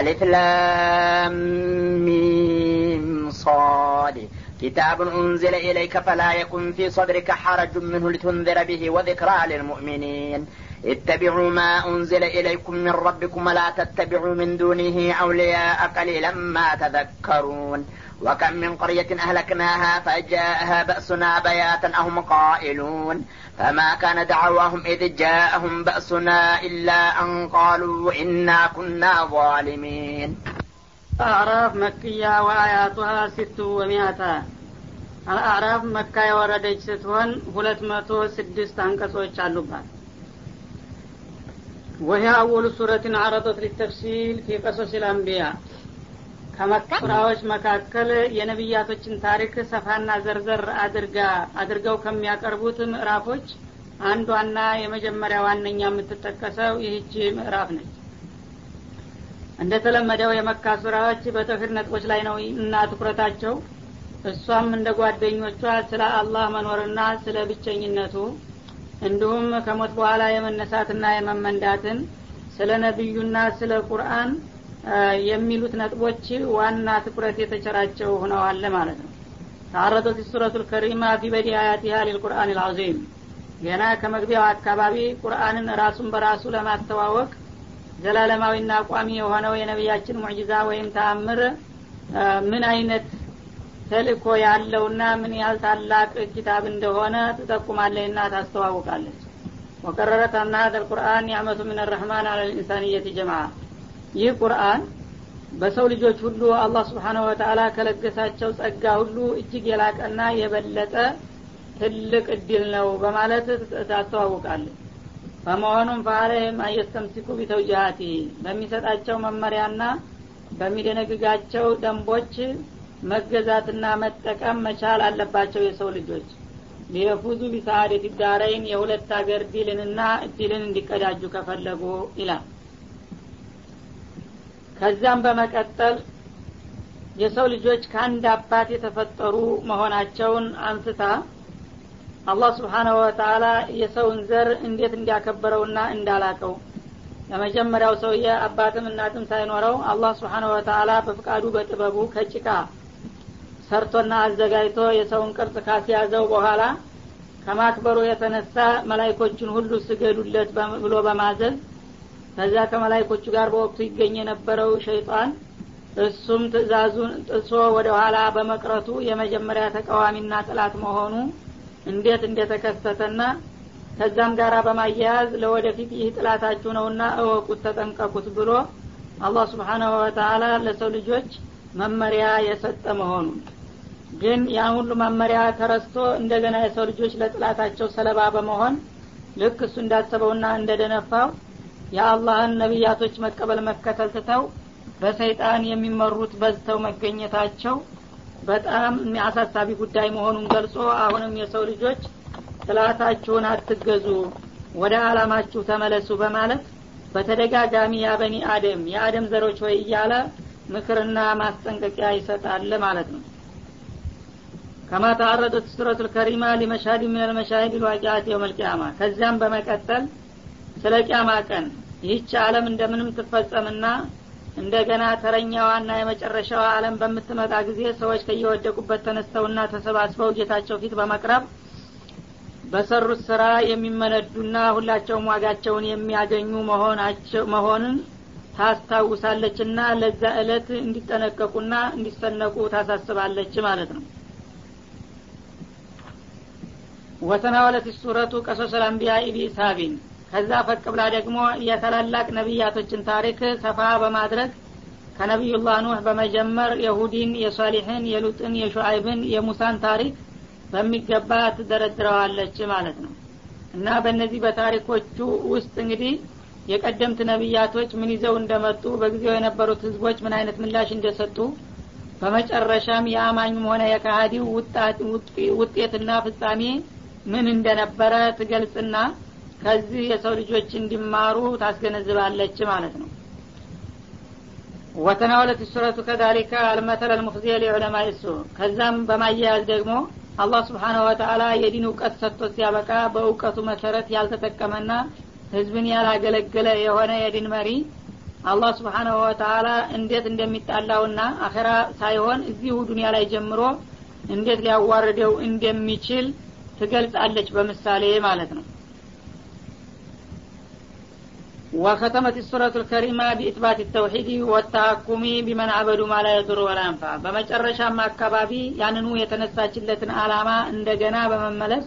ألف لام ميم صاد. كتاب أنزل إليك فلا يكن في صدرك حرج منه لتنذر به وذكرى للمؤمنين. اتبعوا ما أنزل إليكم من ربكم ولا تتبعوا من دونه أولياء قليلا ما تذكرون. وكم من قرية أهلكناها فجاءها بأسنا بياتا أهم قائلون. فما كان دعواهم إذ جاءهم بأسنا إلا أن قالوا إنا كنا ظالمين አዕራፍ መክያ ወአያቱሃ ሲቱ ወሚያታ አልአዕራፍ መካ የወረደች ስትሆን ሁለት መቶ ስድስት አንቀጾች አሉባት ወሂ አወሉ ሱረትን አረጦት ሊተፍሲል ፊ ቀሶስ ልአንቢያ ከመካ ሱራዎች መካከል የነቢያቶችን ታሪክ ሰፋና ዘርዘር አድርጋ አድርገው ከሚያቀርቡት ምዕራፎች አንዷና የመጀመሪያ ዋነኛ የምትጠቀሰው ይህች ምዕራፍ ነች። እንደተለመደው የመካ ሱራዎች በተውሂድ ነጥቦች ላይ ነው እና ትኩረታቸው። እሷም እንደ ጓደኞቿ ስለ አላህ መኖርና ስለ ብቸኝነቱ እንዲሁም ከሞት በኋላ የመነሳትና የመመንዳትን ስለ ነቢዩና ስለ ቁርአን የሚሉት ነጥቦች ዋና ትኩረት የተቸራቸው ሆነዋል ማለት ነው። ተአረዶት ሱረቱ ልከሪማ ፊ በዲ አያቲሃ ሊልቁርአን ልዓዚም ገና ከመግቢያው አካባቢ ቁርአንን ራሱን በራሱ ለማስተዋወቅ ዘላለማዊና ቋሚ የሆነው የነቢያችን ሙዕጂዛ ወይም ተአምር ምን አይነት ተልእኮ ያለውና ምን ያህል ታላቅ ኪታብ እንደሆነ ትጠቁማለችና ታስተዋውቃለች ወቀረረት አና ሀደ ልቁርአን ኒዕመቱ ምን ረህማን አለ ልኢንሳንየት ጀማ ይህ ቁርአን በሰው ልጆች ሁሉ አላህ ስብሓነ ወተአላ ከለገሳቸው ጸጋ ሁሉ እጅግ የላቀና የበለጠ ትልቅ እድል ነው በማለት ታስተዋውቃለች በመሆኑም ፈአለህም አየስተምሲኩ ቢተውጅሃቲ በሚሰጣቸው መመሪያና በሚደነግጋቸው ደንቦች መገዛትና መጠቀም መቻል አለባቸው የሰው ልጆች። ሊየፉዙ ቢሰአደት ዳረይን የሁለት ሀገር ዲልንና እድልን እንዲቀዳጁ ከፈለጉ ይላል ከዛም በመቀጠል የሰው ልጆች ከአንድ አባት የተፈጠሩ መሆናቸውን አንስታ አላህ ስብሓናሁ ወተአላ የሰውን ዘር እንዴት እንዲያከበረውና እንዳላቀው። ለመጀመሪያው ሰውዬ አባትም እናትም ሳይኖረው አላህ ስብሓናሁ ወተአላ በፍቃዱ በጥበቡ ከጭቃ ሰርቶና አዘጋጅቶ የሰውን ቅርጽ ካስያዘው በኋላ ከማክበሩ የተነሳ መላይኮቹን ሁሉ ስገዱለት ብሎ በማዘዝ ከዛ ከመላይኮቹ ጋር በወቅቱ ይገኝ የነበረው ሸይጣን እሱም ትእዛዙን ጥሶ ወደ ኋላ በመቅረቱ የመጀመሪያ ተቃዋሚና ጥላት መሆኑ እንዴት እንደተከሰተና ከዛም ጋር በማያያዝ ለወደፊት ይህ ጥላታችሁ ነውና እወቁት ተጠንቀቁት ብሎ አላህ ስብሓናሁ ወተአላ ለሰው ልጆች መመሪያ የሰጠ መሆኑ። ግን ያን ሁሉ መመሪያ ተረስቶ እንደገና የሰው ልጆች ለጥላታቸው ሰለባ በመሆን ልክ እሱ እንዳሰበውና እንደደነፋው የአላህን ነቢያቶች መቀበል መከተል ትተው በሰይጣን የሚመሩት በዝተው መገኘታቸው በጣም አሳሳቢ ጉዳይ መሆኑን ገልጾ አሁንም የሰው ልጆች ጥላታችሁን አትገዙ ወደ አላማችሁ ተመለሱ በማለት በተደጋጋሚ ያ በኒ አደም የአደም ዘሮች ወይ እያለ ምክርና ማስጠንቀቂያ ይሰጣል ማለት ነው። ከማ ተአረደት ሱረቱ ልከሪማ ሊመሻድ ምን ልመሻሂድ ልዋቂያት የውም ከዚያም በመቀጠል ስለ ቅያማ ቀን ይህች አለም እንደምንም ትፈጸምና እንደገና ተረኛዋና የመጨረሻዋ አለም በምትመጣ ጊዜ ሰዎች ከየወደቁበት ተነስተውና ተሰባስበው ጌታቸው ፊት በመቅረብ በሰሩት ስራ የሚመነዱና ሁላቸውም ዋጋቸውን የሚያገኙ መሆንን ታስታውሳለችና ለዛ እለት እንዲጠነቀቁና እንዲሰነቁ ታሳስባለች ማለት ነው። ወተናወለት ሱረቱ ቀሶስ ልአንቢያ ኢቢሳቢን ከዛ ፈቅ ብላ ደግሞ የታላላቅ ነቢያቶችን ታሪክ ሰፋ በማድረግ ከነቢዩላህ ኑህ በመጀመር የሁዲን የሷሊሕን የሉጥን የሹአይብን የሙሳን ታሪክ በሚገባ ትደረድረዋለች ማለት ነው። እና በእነዚህ በታሪኮቹ ውስጥ እንግዲህ የቀደምት ነቢያቶች ምን ይዘው እንደመጡ በጊዜው የነበሩት ህዝቦች ምን አይነት ምላሽ እንደሰጡ በመጨረሻም የአማኙም ሆነ የካሃዲው ውጤትና ፍጻሜ ምን እንደነበረ ትገልጽና ከዚህ የሰው ልጆች እንዲማሩ ታስገነዝባለች ማለት ነው። ወተናወለት ሱረቱ ከዛሊከ አልመተል አልሙክዚየ ሊዑለማ እሱ ከዛም በማያያዝ ደግሞ አላህ ስብሓነ ወተአላ የዲን እውቀት ሰጥቶ ሲያበቃ በእውቀቱ መሰረት ያልተጠቀመና ህዝብን ያላገለገለ የሆነ የዲን መሪ አላህ ስብሓናሁ ወተላ እንዴት እንደሚጣላውና አኸራ ሳይሆን እዚሁ ዱኒያ ላይ ጀምሮ እንዴት ሊያዋርደው እንደሚችል ትገልጻለች በምሳሌ ማለት ነው وختمت السورة الكريمة بإثبات التوحيد والتحكم بمن عبدوا ما لا يضر ولا ينفع በመጨረሻም አካባቢ ያንኑ የተነሳችለትን አላማ እንደገና በመመለስ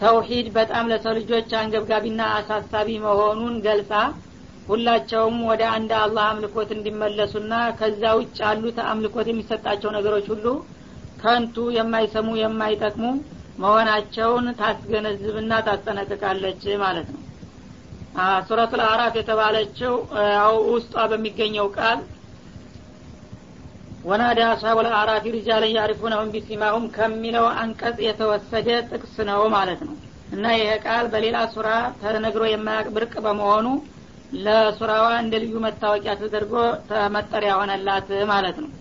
ተውሂድ በጣም ለሰው ልጆች አንገብጋቢና አሳሳቢ መሆኑን ገልጻ ሁላቸውም ወደ አንድ አላህ አምልኮት እንዲመለሱና ከዛ ውጭ ያሉት አምልኮት የሚሰጣቸው ነገሮች ሁሉ ከንቱ የማይሰሙ የማይጠቅሙ መሆናቸውን ታስገነዝብና ታስጠነቅቃለች ማለት ነው ሱረቱ አዕራፍ የተባለችው ያው ውስጧ በሚገኘው ቃል ወናዳ አስሀቡ ልአዕራፊ ሪጃለን ያሪፉነሁም ቢሲማሁም ከሚለው አንቀጽ የተወሰደ ጥቅስ ነው ማለት ነው። እና ይሄ ቃል በሌላ ሱራ ተነግሮ የማያቅ ብርቅ በመሆኑ ለሱራዋ እንደ ልዩ መታወቂያ ተደርጎ መጠሪያ ሆነላት ማለት ነው።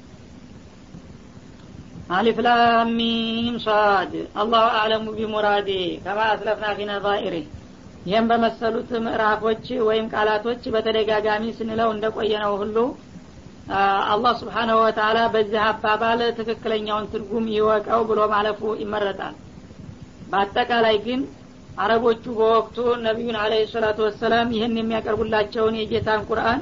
አሊፍ ላሚም ሷድ አላሁ አዕለሙ ቢሙራዴ ከማ አስለፍና ፊ ነዛኢሪ ይህም በመሰሉት ምዕራፎች ወይም ቃላቶች በተደጋጋሚ ስንለው እንደቆየነው ሁሉ አላህ ስብሓናሁ ወተላ በዚህ አባባል ትክክለኛውን ትርጉም ይወቀው ብሎ ማለፉ ይመረጣል። በአጠቃላይ ግን አረቦቹ በወቅቱ ነቢዩን አለ ሰላቱ ወሰላም ይህን የሚያቀርቡላቸውን የጌታን ቁርአን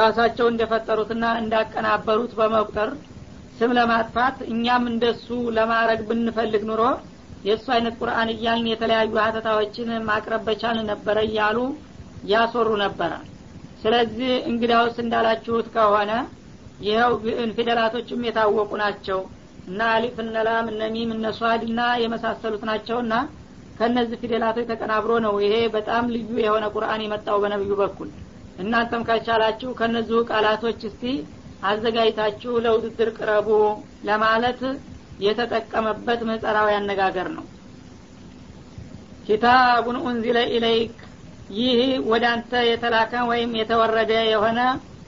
ራሳቸው እንደፈጠሩትና እንዳቀናበሩት በመቁጠር ስም ለማጥፋት እኛም እንደሱ ለማድረግ ብንፈልግ ኑሮ የእሱ አይነት ቁርአን እያልን የተለያዩ ሀተታዎችን ማቅረብ በቻልን ነበረ እያሉ ያሶሩ ነበረ። ስለዚህ እንግዳውስ እንዳላችሁት ከሆነ ይኸው ፊደላቶችም የታወቁ ናቸው። እና አሊፍ እነ ላም እነ ሚም እነ ሷድ እና የመሳሰሉት ናቸውና ከእነዚህ ፊደላቶች ተቀናብሮ ነው ይሄ በጣም ልዩ የሆነ ቁርአን የመጣው በነብዩ በኩል። እናንተም ካልቻላችሁ ከእነዚሁ ቃላቶች እስቲ አዘጋጅታችሁ ለውድድር ቅረቡ ለማለት የተጠቀመበት ምህጸራዊ አነጋገር ነው። كتاب أنزل إليك ይህ ወደ አንተ የተላከ ወይም የተወረደ የሆነ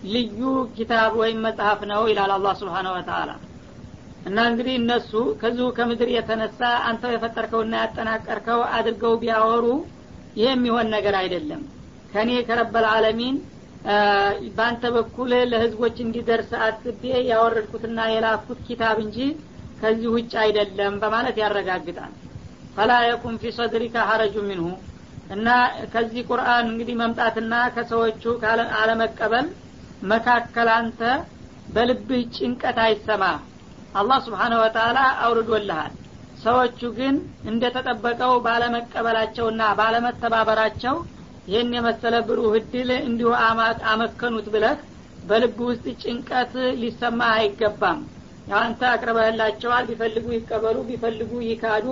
ልዩ ኪታብ ወይም መጽሐፍ ነው ይላል አላህ ስብሓን ወተላ እና እንግዲህ እነሱ ከዚሁ ከምድር የተነሳ አንተው የፈጠርከውና ያጠናቀርከው አድርገው ቢያወሩ ይህ የሚሆን ነገር አይደለም። ከኔ ከረበል አለሚን በአንተ በኩል ለህዝቦች እንዲደርስ አስቤ ያወረድኩትና የላኩት ኪታብ እንጂ ከዚህ ውጭ አይደለም በማለት ያረጋግጣል። ፈላ የኩን ፊ ሰድሪካ ሀረጁ ሚንሁ እና ከዚህ ቁርአን እንግዲህ መምጣትና ከሰዎቹ አለመቀበል መካከል አንተ በልብህ ጭንቀት አይሰማ። አላህ ስብሓነ ወተላ አውርዶልሃል። ሰዎቹ ግን እንደተጠበቀው ባለመቀበላቸውና ባለመተባበራቸው ይህን የመሰለ ብሩህ እድል እንዲሁ አመከኑት ብለህ በልብ ውስጥ ጭንቀት ሊሰማ አይገባም አንተ አቅርበህላቸዋል ቢፈልጉ ይቀበሉ ቢፈልጉ ይካዱ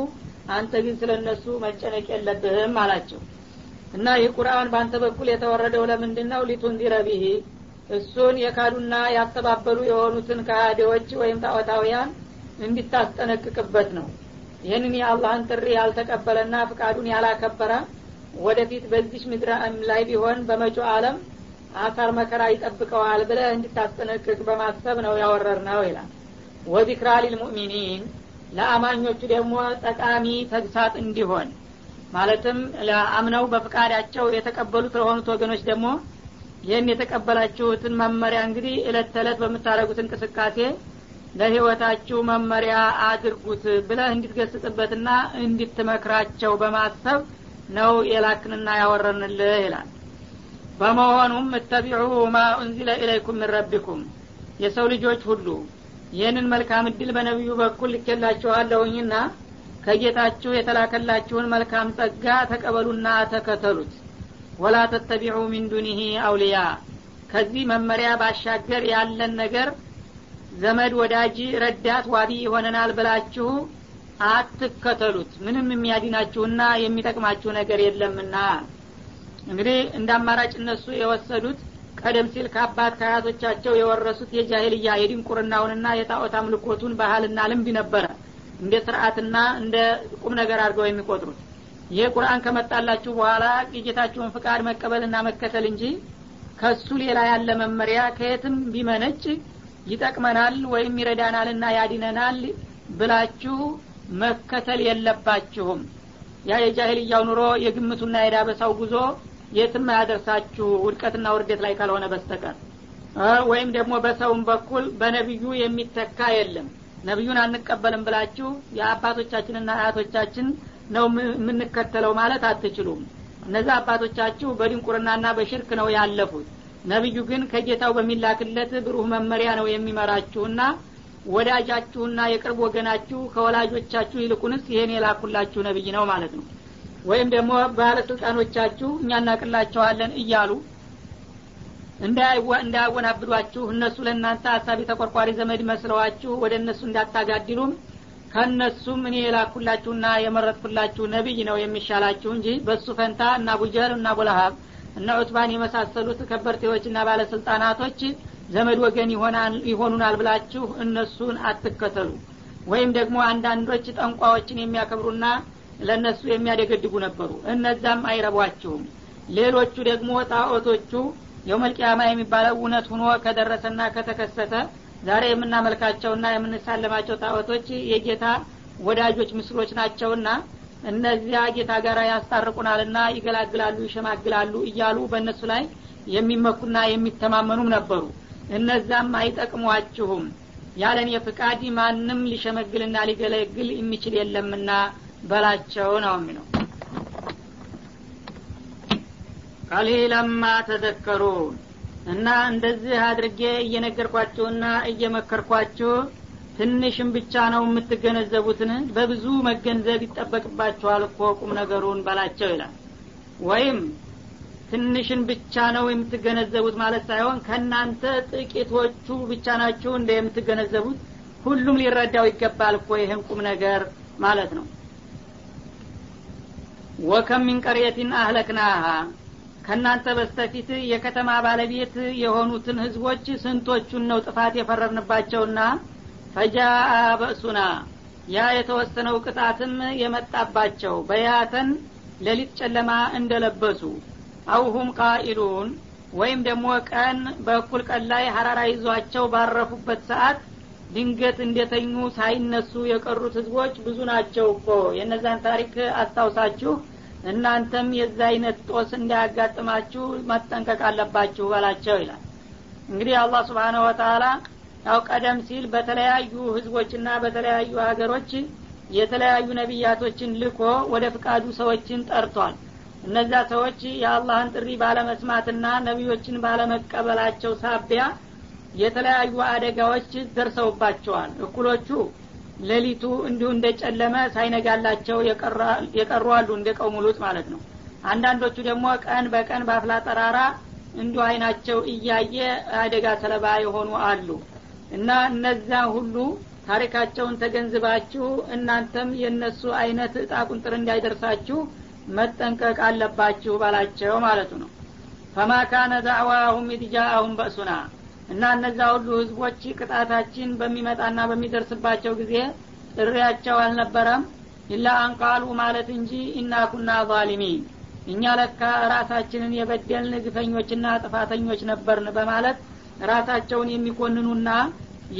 አንተ ግን ስለ እነሱ መጨነቅ የለብህም አላቸው። እና ይህ ቁርአን በአንተ በኩል የተወረደው ለምንድን ነው ሊቱንዚረ ቢሂ እሱን የካዱና ያስተባበሉ የሆኑትን ከሃዲዎች ወይም ጣዖታውያን እንዲታስጠነቅቅበት ነው። ይህንን የአላህን ጥሪ ያልተቀበለና ፍቃዱን ያላከበረ ወደፊት በዚች ምድር ላይ ቢሆን በመጪው አለም አሳር መከራ ይጠብቀዋል ብለህ እንድታስጠነቅቅ በማሰብ ነው ያወረር ነው ይላል ወዚክራ ሊልሙእሚኒን ለአማኞቹ ደግሞ ጠቃሚ ተግሳጥ እንዲሆን። ማለትም ለአምነው በፍቃዳቸው የተቀበሉት ለሆኑት ወገኖች ደግሞ ይህን የተቀበላችሁትን መመሪያ እንግዲህ እለት ተዕለት በምታደረጉት እንቅስቃሴ ለህይወታችሁ መመሪያ አድርጉት ብለህ እንድትገስጥበትና እንድትመክራቸው በማሰብ ነው የላክንና ያወረንልህ ይላል። በመሆኑም እተቢዑ ማ ኡንዚለ ኢለይኩም ምን ረቢኩም የሰው ልጆች ሁሉ ይህንን መልካም እድል በነቢዩ በኩል ልኬላችኋለሁኝና ከጌታችሁ የተላከላችሁን መልካም ጸጋ ተቀበሉና ተከተሉት። ወላ ተተቢዑ ሚን ዱኒህ አውልያ። ከዚህ መመሪያ ባሻገር ያለን ነገር ዘመድ ወዳጅ ረዳት ዋቢ ይሆነናል ብላችሁ አትከተሉት። ምንም የሚያዲናችሁና የሚጠቅማችሁ ነገር የለምና። እንግዲህ እንደ አማራጭ እነሱ የወሰዱት ቀደም ሲል ከአባት ከአያቶቻቸው የወረሱት የጃሂልያ የድንቁርናውንና የጣዖት አምልኮቱን ባህልና ልምድ ነበረ። እንደ ስርአትና እንደ ቁም ነገር አድርገው የሚቆጥሩት። ይህ ቁርአን ከመጣላችሁ በኋላ የጌታችሁን ፍቃድ መቀበልና መከተል እንጂ ከሱ ሌላ ያለ መመሪያ ከየትም ቢመነጭ ይጠቅመናል ወይም ይረዳናልና ያዲነናል ብላችሁ መከተል የለባችሁም። ያ የጃሂልያው ኑሮ የግምቱና የዳበሳው ጉዞ የትም አያደርሳችሁ ውድቀትና ውርደት ላይ ካልሆነ በስተቀር። ወይም ደግሞ በሰውም በኩል በነቢዩ የሚተካ የለም። ነቢዩን አንቀበልም ብላችሁ የአባቶቻችንና አያቶቻችን ነው የምንከተለው ማለት አትችሉም። እነዛ አባቶቻችሁ በድንቁርናና በሽርክ ነው ያለፉት። ነቢዩ ግን ከጌታው በሚላክለት ብሩህ መመሪያ ነው የሚመራችሁና ወዳጃችሁና የቅርብ ወገናችሁ ከወላጆቻችሁ ይልቁንስ ይሄን የላኩላችሁ ነቢይ ነው ማለት ነው ወይም ደግሞ ባለስልጣኖቻችሁ እኛ እናቅላቸዋለን እያሉ እንዳያወናብዷችሁ እነሱ ለእናንተ ሀሳቢ ተቆርቋሪ ዘመድ መስለዋችሁ ወደ እነሱ እንዳታጋድሉም ከእነሱም እኔ የላኩላችሁና የመረጥኩላችሁ ነቢይ ነው የሚሻላችሁ እንጂ በሱ ፈንታ እና አቡጀህል እና አቡለሀብ እና ዑትባን የመሳሰሉት ከበርቴዎችና ባለስልጣናቶች ዘመድ ወገን ይሆኑናል ብላችሁ እነሱን አትከተሉ። ወይም ደግሞ አንዳንዶች ጠንቋዎችን የሚያከብሩና ለእነሱ የሚያደገድጉ ነበሩ። እነዛም አይረቧችሁም ሌሎቹ ደግሞ ጣዖቶቹ የውመልቅያማ የሚባለው እውነት ሁኖ ከደረሰና ከተከሰተ ዛሬ የምናመልካቸውና የምንሳለማቸው ጣዖቶች የጌታ ወዳጆች ምስሎች ናቸውና እነዚያ ጌታ ጋር ያስታርቁናልና ይገላግላሉ ይሸማግላሉ እያሉ በእነሱ ላይ የሚመኩና የሚተማመኑም ነበሩ። እነዛም አይጠቅሟችሁም። ያለን የፍቃድ ማንም ሊሸመግልና ሊገለግል የሚችል የለምና በላቸው ነው የሚለው። ቀሊለማ ተዘከሩን እና እንደዚህ አድርጌ እየነገርኳችሁና እየመከርኳችሁ ትንሽም ብቻ ነው የምትገነዘቡትን? በብዙ መገንዘብ ይጠበቅባችኋል እኮ ቁም ነገሩን በላቸው ይላል። ወይም ትንሽን ብቻ ነው የምትገነዘቡት ማለት ሳይሆን ከእናንተ ጥቂቶቹ ብቻ ናችሁ እንደ የምትገነዘቡት ሁሉም ሊረዳው ይገባል እኮ ይህን ቁም ነገር ማለት ነው ወከም ሚን ቀርየቲን አህለክናሃ። ከእናንተ በስተፊት የከተማ ባለቤት የሆኑትን ህዝቦች ስንቶቹን ነው ጥፋት የፈረርንባቸውና? ፈጃአ በእሱና። ያ የተወሰነው ቅጣትም የመጣባቸው በያተን ሌሊት ጨለማ እንደለበሱ። አውሁም ቃኢሉን። ወይም ደግሞ ቀን በእኩል ቀን ላይ ሀራራ ይዟቸው ባረፉበት ሰዓት ድንገት እንደተኙ ሳይነሱ የቀሩት ህዝቦች ብዙ ናቸው እኮ። የእነዛን ታሪክ አስታውሳችሁ እናንተም የዛ አይነት ጦስ እንዳያጋጥማችሁ መጠንቀቅ አለባችሁ በላቸው ይላል። እንግዲህ አላህ ስብሓነ ወተላ ያው ቀደም ሲል በተለያዩ ህዝቦችና በተለያዩ ሀገሮች የተለያዩ ነቢያቶችን ልኮ ወደ ፍቃዱ ሰዎችን ጠርቷል። እነዛ ሰዎች የአላህን ጥሪ ባለመስማትና ነቢዮችን ባለመቀበላቸው ሳቢያ የተለያዩ አደጋዎች ደርሰውባቸዋል። እኩሎቹ ሌሊቱ እንዲሁ እንደጨለመ ሳይነጋላቸው የቀሩ አሉ እንደ ቀውሙ ሉጥ ማለት ነው። አንዳንዶቹ ደግሞ ቀን በቀን በአፍላ ጠራራ እንዲሁ አይናቸው እያየ አደጋ ሰለባ የሆኑ አሉ። እና እነዛ ሁሉ ታሪካቸውን ተገንዝባችሁ እናንተም የእነሱ አይነት እጣ ቁንጥር እንዳይደርሳችሁ መጠንቀቅ አለባችሁ ባላቸው ማለቱ ነው። ፈማ ካነ ዳዕዋሁም ኢትጃአሁም በእሱና እና እነዛ ሁሉ ህዝቦች ቅጣታችን በሚመጣና በሚደርስባቸው ጊዜ ጥሪያቸው አልነበረም። ኢላ አንቃሉ ማለት እንጂ ኢና ኩና ዛሊሚን እኛ ለካ ራሳችንን የበደልን ግፈኞችና ጥፋተኞች ነበርን በማለት ራሳቸውን የሚኮንኑና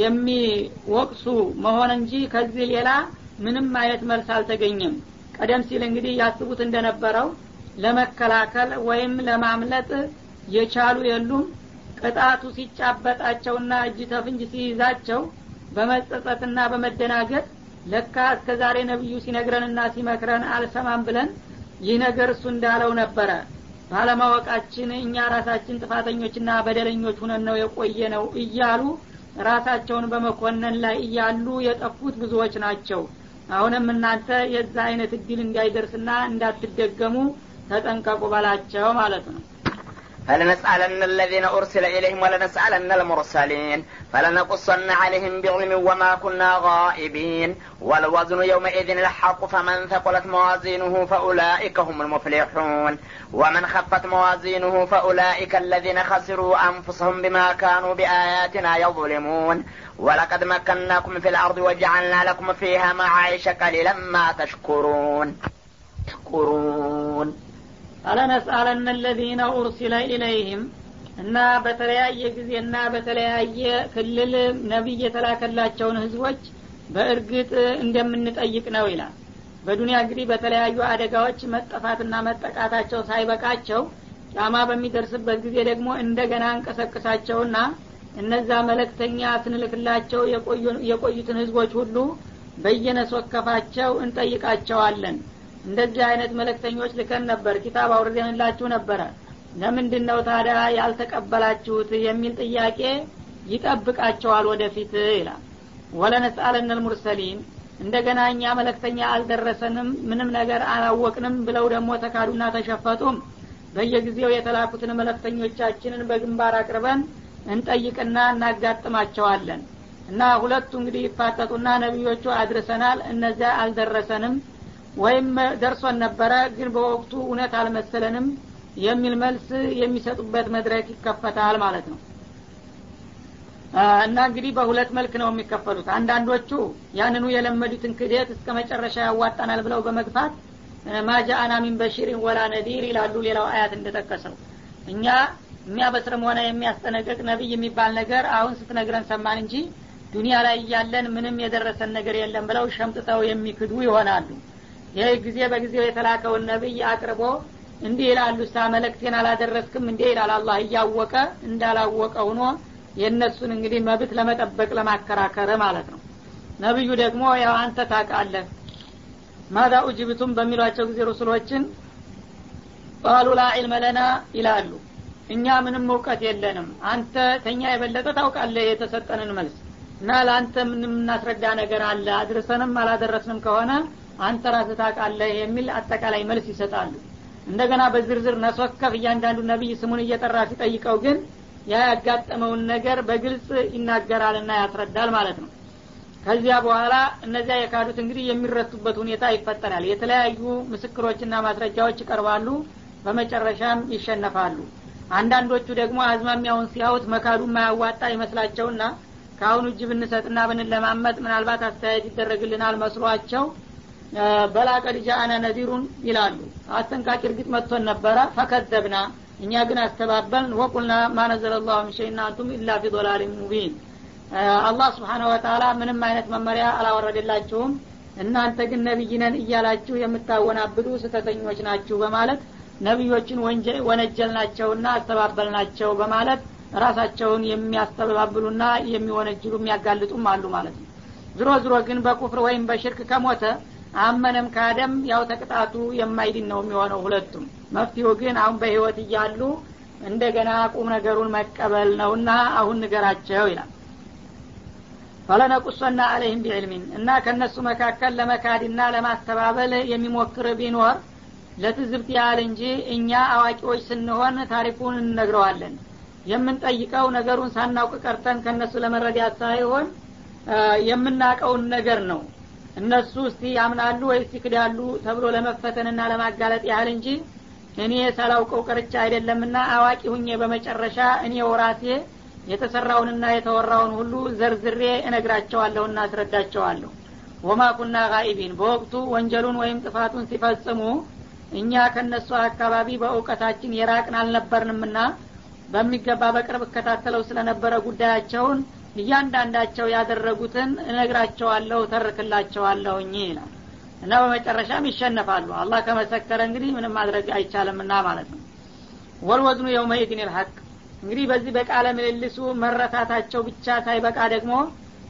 የሚወቅሱ መሆን እንጂ ከዚህ ሌላ ምንም አይነት መልስ አልተገኘም። ቀደም ሲል እንግዲህ ያስቡት እንደነበረው ለመከላከል ወይም ለማምለጥ የቻሉ የሉም ቅጣቱ ሲጫበጣቸውና እጅ ተፍንጅ ሲይዛቸው በመጸጸትና በመደናገጥ ለካ እስከ ዛሬ ነቢዩ ሲነግረንና ሲመክረን አልሰማም ብለን ይህ ነገር እሱ እንዳለው ነበረ። ባለማወቃችን እኛ ራሳችን ጥፋተኞችና በደለኞች ሁነን ነው የቆየ ነው እያሉ ራሳቸውን በመኮነን ላይ እያሉ የጠፉት ብዙዎች ናቸው። አሁንም እናንተ የዛ አይነት እድል እንዳይደርስና እንዳትደገሙ ተጠንቀቁ በላቸው ማለት ነው فلنسألن الذين أرسل إليهم ولنسألن المرسلين؟ فلنقصن عليهم بعلم وما كنا غائبين. والوزن يومئذ الحق فمن ثقلت موازينه فأولئك هم المفلحون. ومن خفت موازينه فأولئك الذين خسروا أنفسهم بما كانوا بآياتنا يظلمون. ولقد مكناكم في الأرض وجعلنا لكم فيها معايش قليلا ما تشكرون. تشكرون. አለነስአለነ ለዚነ ኡርሲለ ኢለይህም እና በተለያየ ጊዜና በተለያየ ክልል ነቢይ የተላከላቸውን ህዝቦች በእርግጥ እንደምንጠይቅ ነው ይላል። በዱንያ እንግዲህ በተለያዩ አደጋዎች መጠፋትና መጠቃታቸው ሳይበቃቸው ጫማ በሚደርስበት ጊዜ ደግሞ እንደገና እንቀሰቅሳቸውና እነዛ መለክተኛ ስንልክላቸው የቆዩትን ህዝቦች ሁሉ በየነሶከፋቸው እንጠይቃቸዋለን እንደዚህ አይነት መለክተኞች ልከን ነበር ኪታብ አውርደንላችሁ ነበረ። ለምንድን ነው ታዲያ ያልተቀበላችሁት የሚል ጥያቄ ይጠብቃቸዋል ወደፊት ይላል። ወለነስአለነ ልሙርሰሊን እንደገና እኛ መለክተኛ አልደረሰንም ምንም ነገር አላወቅንም ብለው ደግሞ ተካዱና ተሸፈጡም በየጊዜው የተላኩትን መለክተኞቻችንን በግንባር አቅርበን እንጠይቅና እናጋጥማቸዋለን። እና ሁለቱ እንግዲህ ይፋጠጡና ነቢዮቹ አድርሰናል እነዚያ አልደረሰንም ወይም ደርሶን ነበረ ግን በወቅቱ እውነት አልመሰለንም የሚል መልስ የሚሰጡበት መድረክ ይከፈታል ማለት ነው። እና እንግዲህ በሁለት መልክ ነው የሚከፈሉት። አንዳንዶቹ ያንኑ የለመዱትን ክደት እስከ መጨረሻ ያዋጣናል ብለው በመግፋት ማጃአና ሚን በሺሪን ወላ ነዲር ይላሉ ሌላው አያት እንደጠቀሰው። እኛ የሚያበስርም ሆነ የሚያስጠነቅቅ ነቢይ የሚባል ነገር አሁን ስትነግረን ሰማን እንጂ ዱኒያ ላይ እያለን ምንም የደረሰን ነገር የለም ብለው ሸምጥተው የሚክዱ ይሆናሉ ይህ ጊዜ በጊዜው የተላከውን ነቢይ አቅርቦ እንዲህ ይላሉ ሳ መለክቴን አላደረስክም እንዲህ ይላል አላህ። እያወቀ እንዳላወቀ ሁኖ የእነሱን እንግዲህ መብት ለመጠበቅ ለማከራከር ማለት ነው። ነቢዩ ደግሞ ያው አንተ ታቃለህ ማዛ ኡጅብቱም? በሚሏቸው ጊዜ ሩሱሎችን ቃሉ ላ ለና ይላሉ። እኛ ምንም እውቀት የለንም። አንተ ተኛ የበለጠ ታውቃለህ የተሰጠንን መልስ። እና ለአንተ ምንም እናስረዳ ነገር አለ? አድርሰንም አላደረስንም ከሆነ አንተ ራስህ ታውቃለህ የሚል አጠቃላይ መልስ ይሰጣሉ። እንደገና በዝርዝር ነሶከፍ እያንዳንዱ ነቢይ ስሙን እየጠራ ሲጠይቀው ግን ያ ያጋጠመውን ነገር በግልጽ ይናገራልና ያስረዳል ማለት ነው። ከዚያ በኋላ እነዚያ የካዱት እንግዲህ የሚረቱበት ሁኔታ ይፈጠራል። የተለያዩ ምስክሮችና ማስረጃዎች ይቀርባሉ በመጨረሻም ይሸነፋሉ። አንዳንዶቹ ደግሞ አዝማሚያውን ሲያዩት መካዱ ማያዋጣ ይመስላቸውና ከአሁኑ እጅ ብንሰጥና ብንለማመጥ ምናልባት አስተያየት ይደረግልናል መስሏቸው በላቀድ ጃአነ ነዚሩን ይላሉ። አስጠንቃቂ እርግጥ መጥቶን ነበረ። ፈከዘብና እኛ ግን አስተባበልን። ወቁልና ማነዘለ ላሁ ምሸይና አንቱም ኢላ ፊ ዶላሊን ሙቢን። አላህ ስብሓነ ወተላ ምንም አይነት መመሪያ አላወረደላችሁም። እናንተ ግን ነቢይነን እያላችሁ የምታወናብዱ ስተተኞች ናችሁ በማለት ነቢዮችን ወነጀልናቸውና አስተባበልናቸው በማለት ራሳቸውን የሚያስተባብሉና የሚወነጅሉ የሚያጋልጡም አሉ ማለት ነው። ዝሮ ዝሮ ግን በኩፍር ወይም በሽርክ ከሞተ አመነም ካደም ያው ተቅጣቱ የማይድን ነው የሚሆነው ሁለቱም። መፍትሄው ግን አሁን በህይወት እያሉ እንደገና ቁም ነገሩን መቀበል ነውና አሁን ንገራቸው ይላል። ፈለነቁሶና አለህም ቢዕልሚን እና ከእነሱ መካከል ለመካድና ለማስተባበል የሚሞክር ቢኖር ለትዝብት ያህል እንጂ እኛ አዋቂዎች ስንሆን ታሪኩን እንነግረዋለን። የምንጠይቀው ነገሩን ሳናውቅ ቀርተን ከእነሱ ለመረዳት ሳይሆን የምናውቀውን ነገር ነው እነሱ እስቲ ያምናሉ ወይስ ይክዳሉ ተብሎ ለመፈተንና ለማጋለጥ ያህል እንጂ እኔ ሳላውቀው ቀርቻ አይደለምና አዋቂ ሁኜ በመጨረሻ እኔ ወራሴ የተሰራውንና የተወራውን ሁሉ ዘርዝሬ እነግራቸዋለሁና አስረዳቸዋለሁ። ወማ ኩና ጋኢቢን በወቅቱ ወንጀሉን ወይም ጥፋቱን ሲፈጽሙ እኛ ከነሱ አካባቢ በእውቀታችን የራቅን አልነበርንምና በሚገባ በቅርብ እከታተለው ስለነበረ ጉዳያቸውን እያንዳንዳቸው ያደረጉትን እነግራቸዋለሁ ተርክላቸዋለሁኝ ይላል። እና በመጨረሻም ይሸነፋሉ። አላህ ከመሰከረ እንግዲህ ምንም ማድረግ አይቻልምና ማለት ነው። ወልወዝኑ የውመኢድን ልሐቅ እንግዲህ በዚህ በቃለ ምልልሱ መረታታቸው ብቻ ሳይበቃ ደግሞ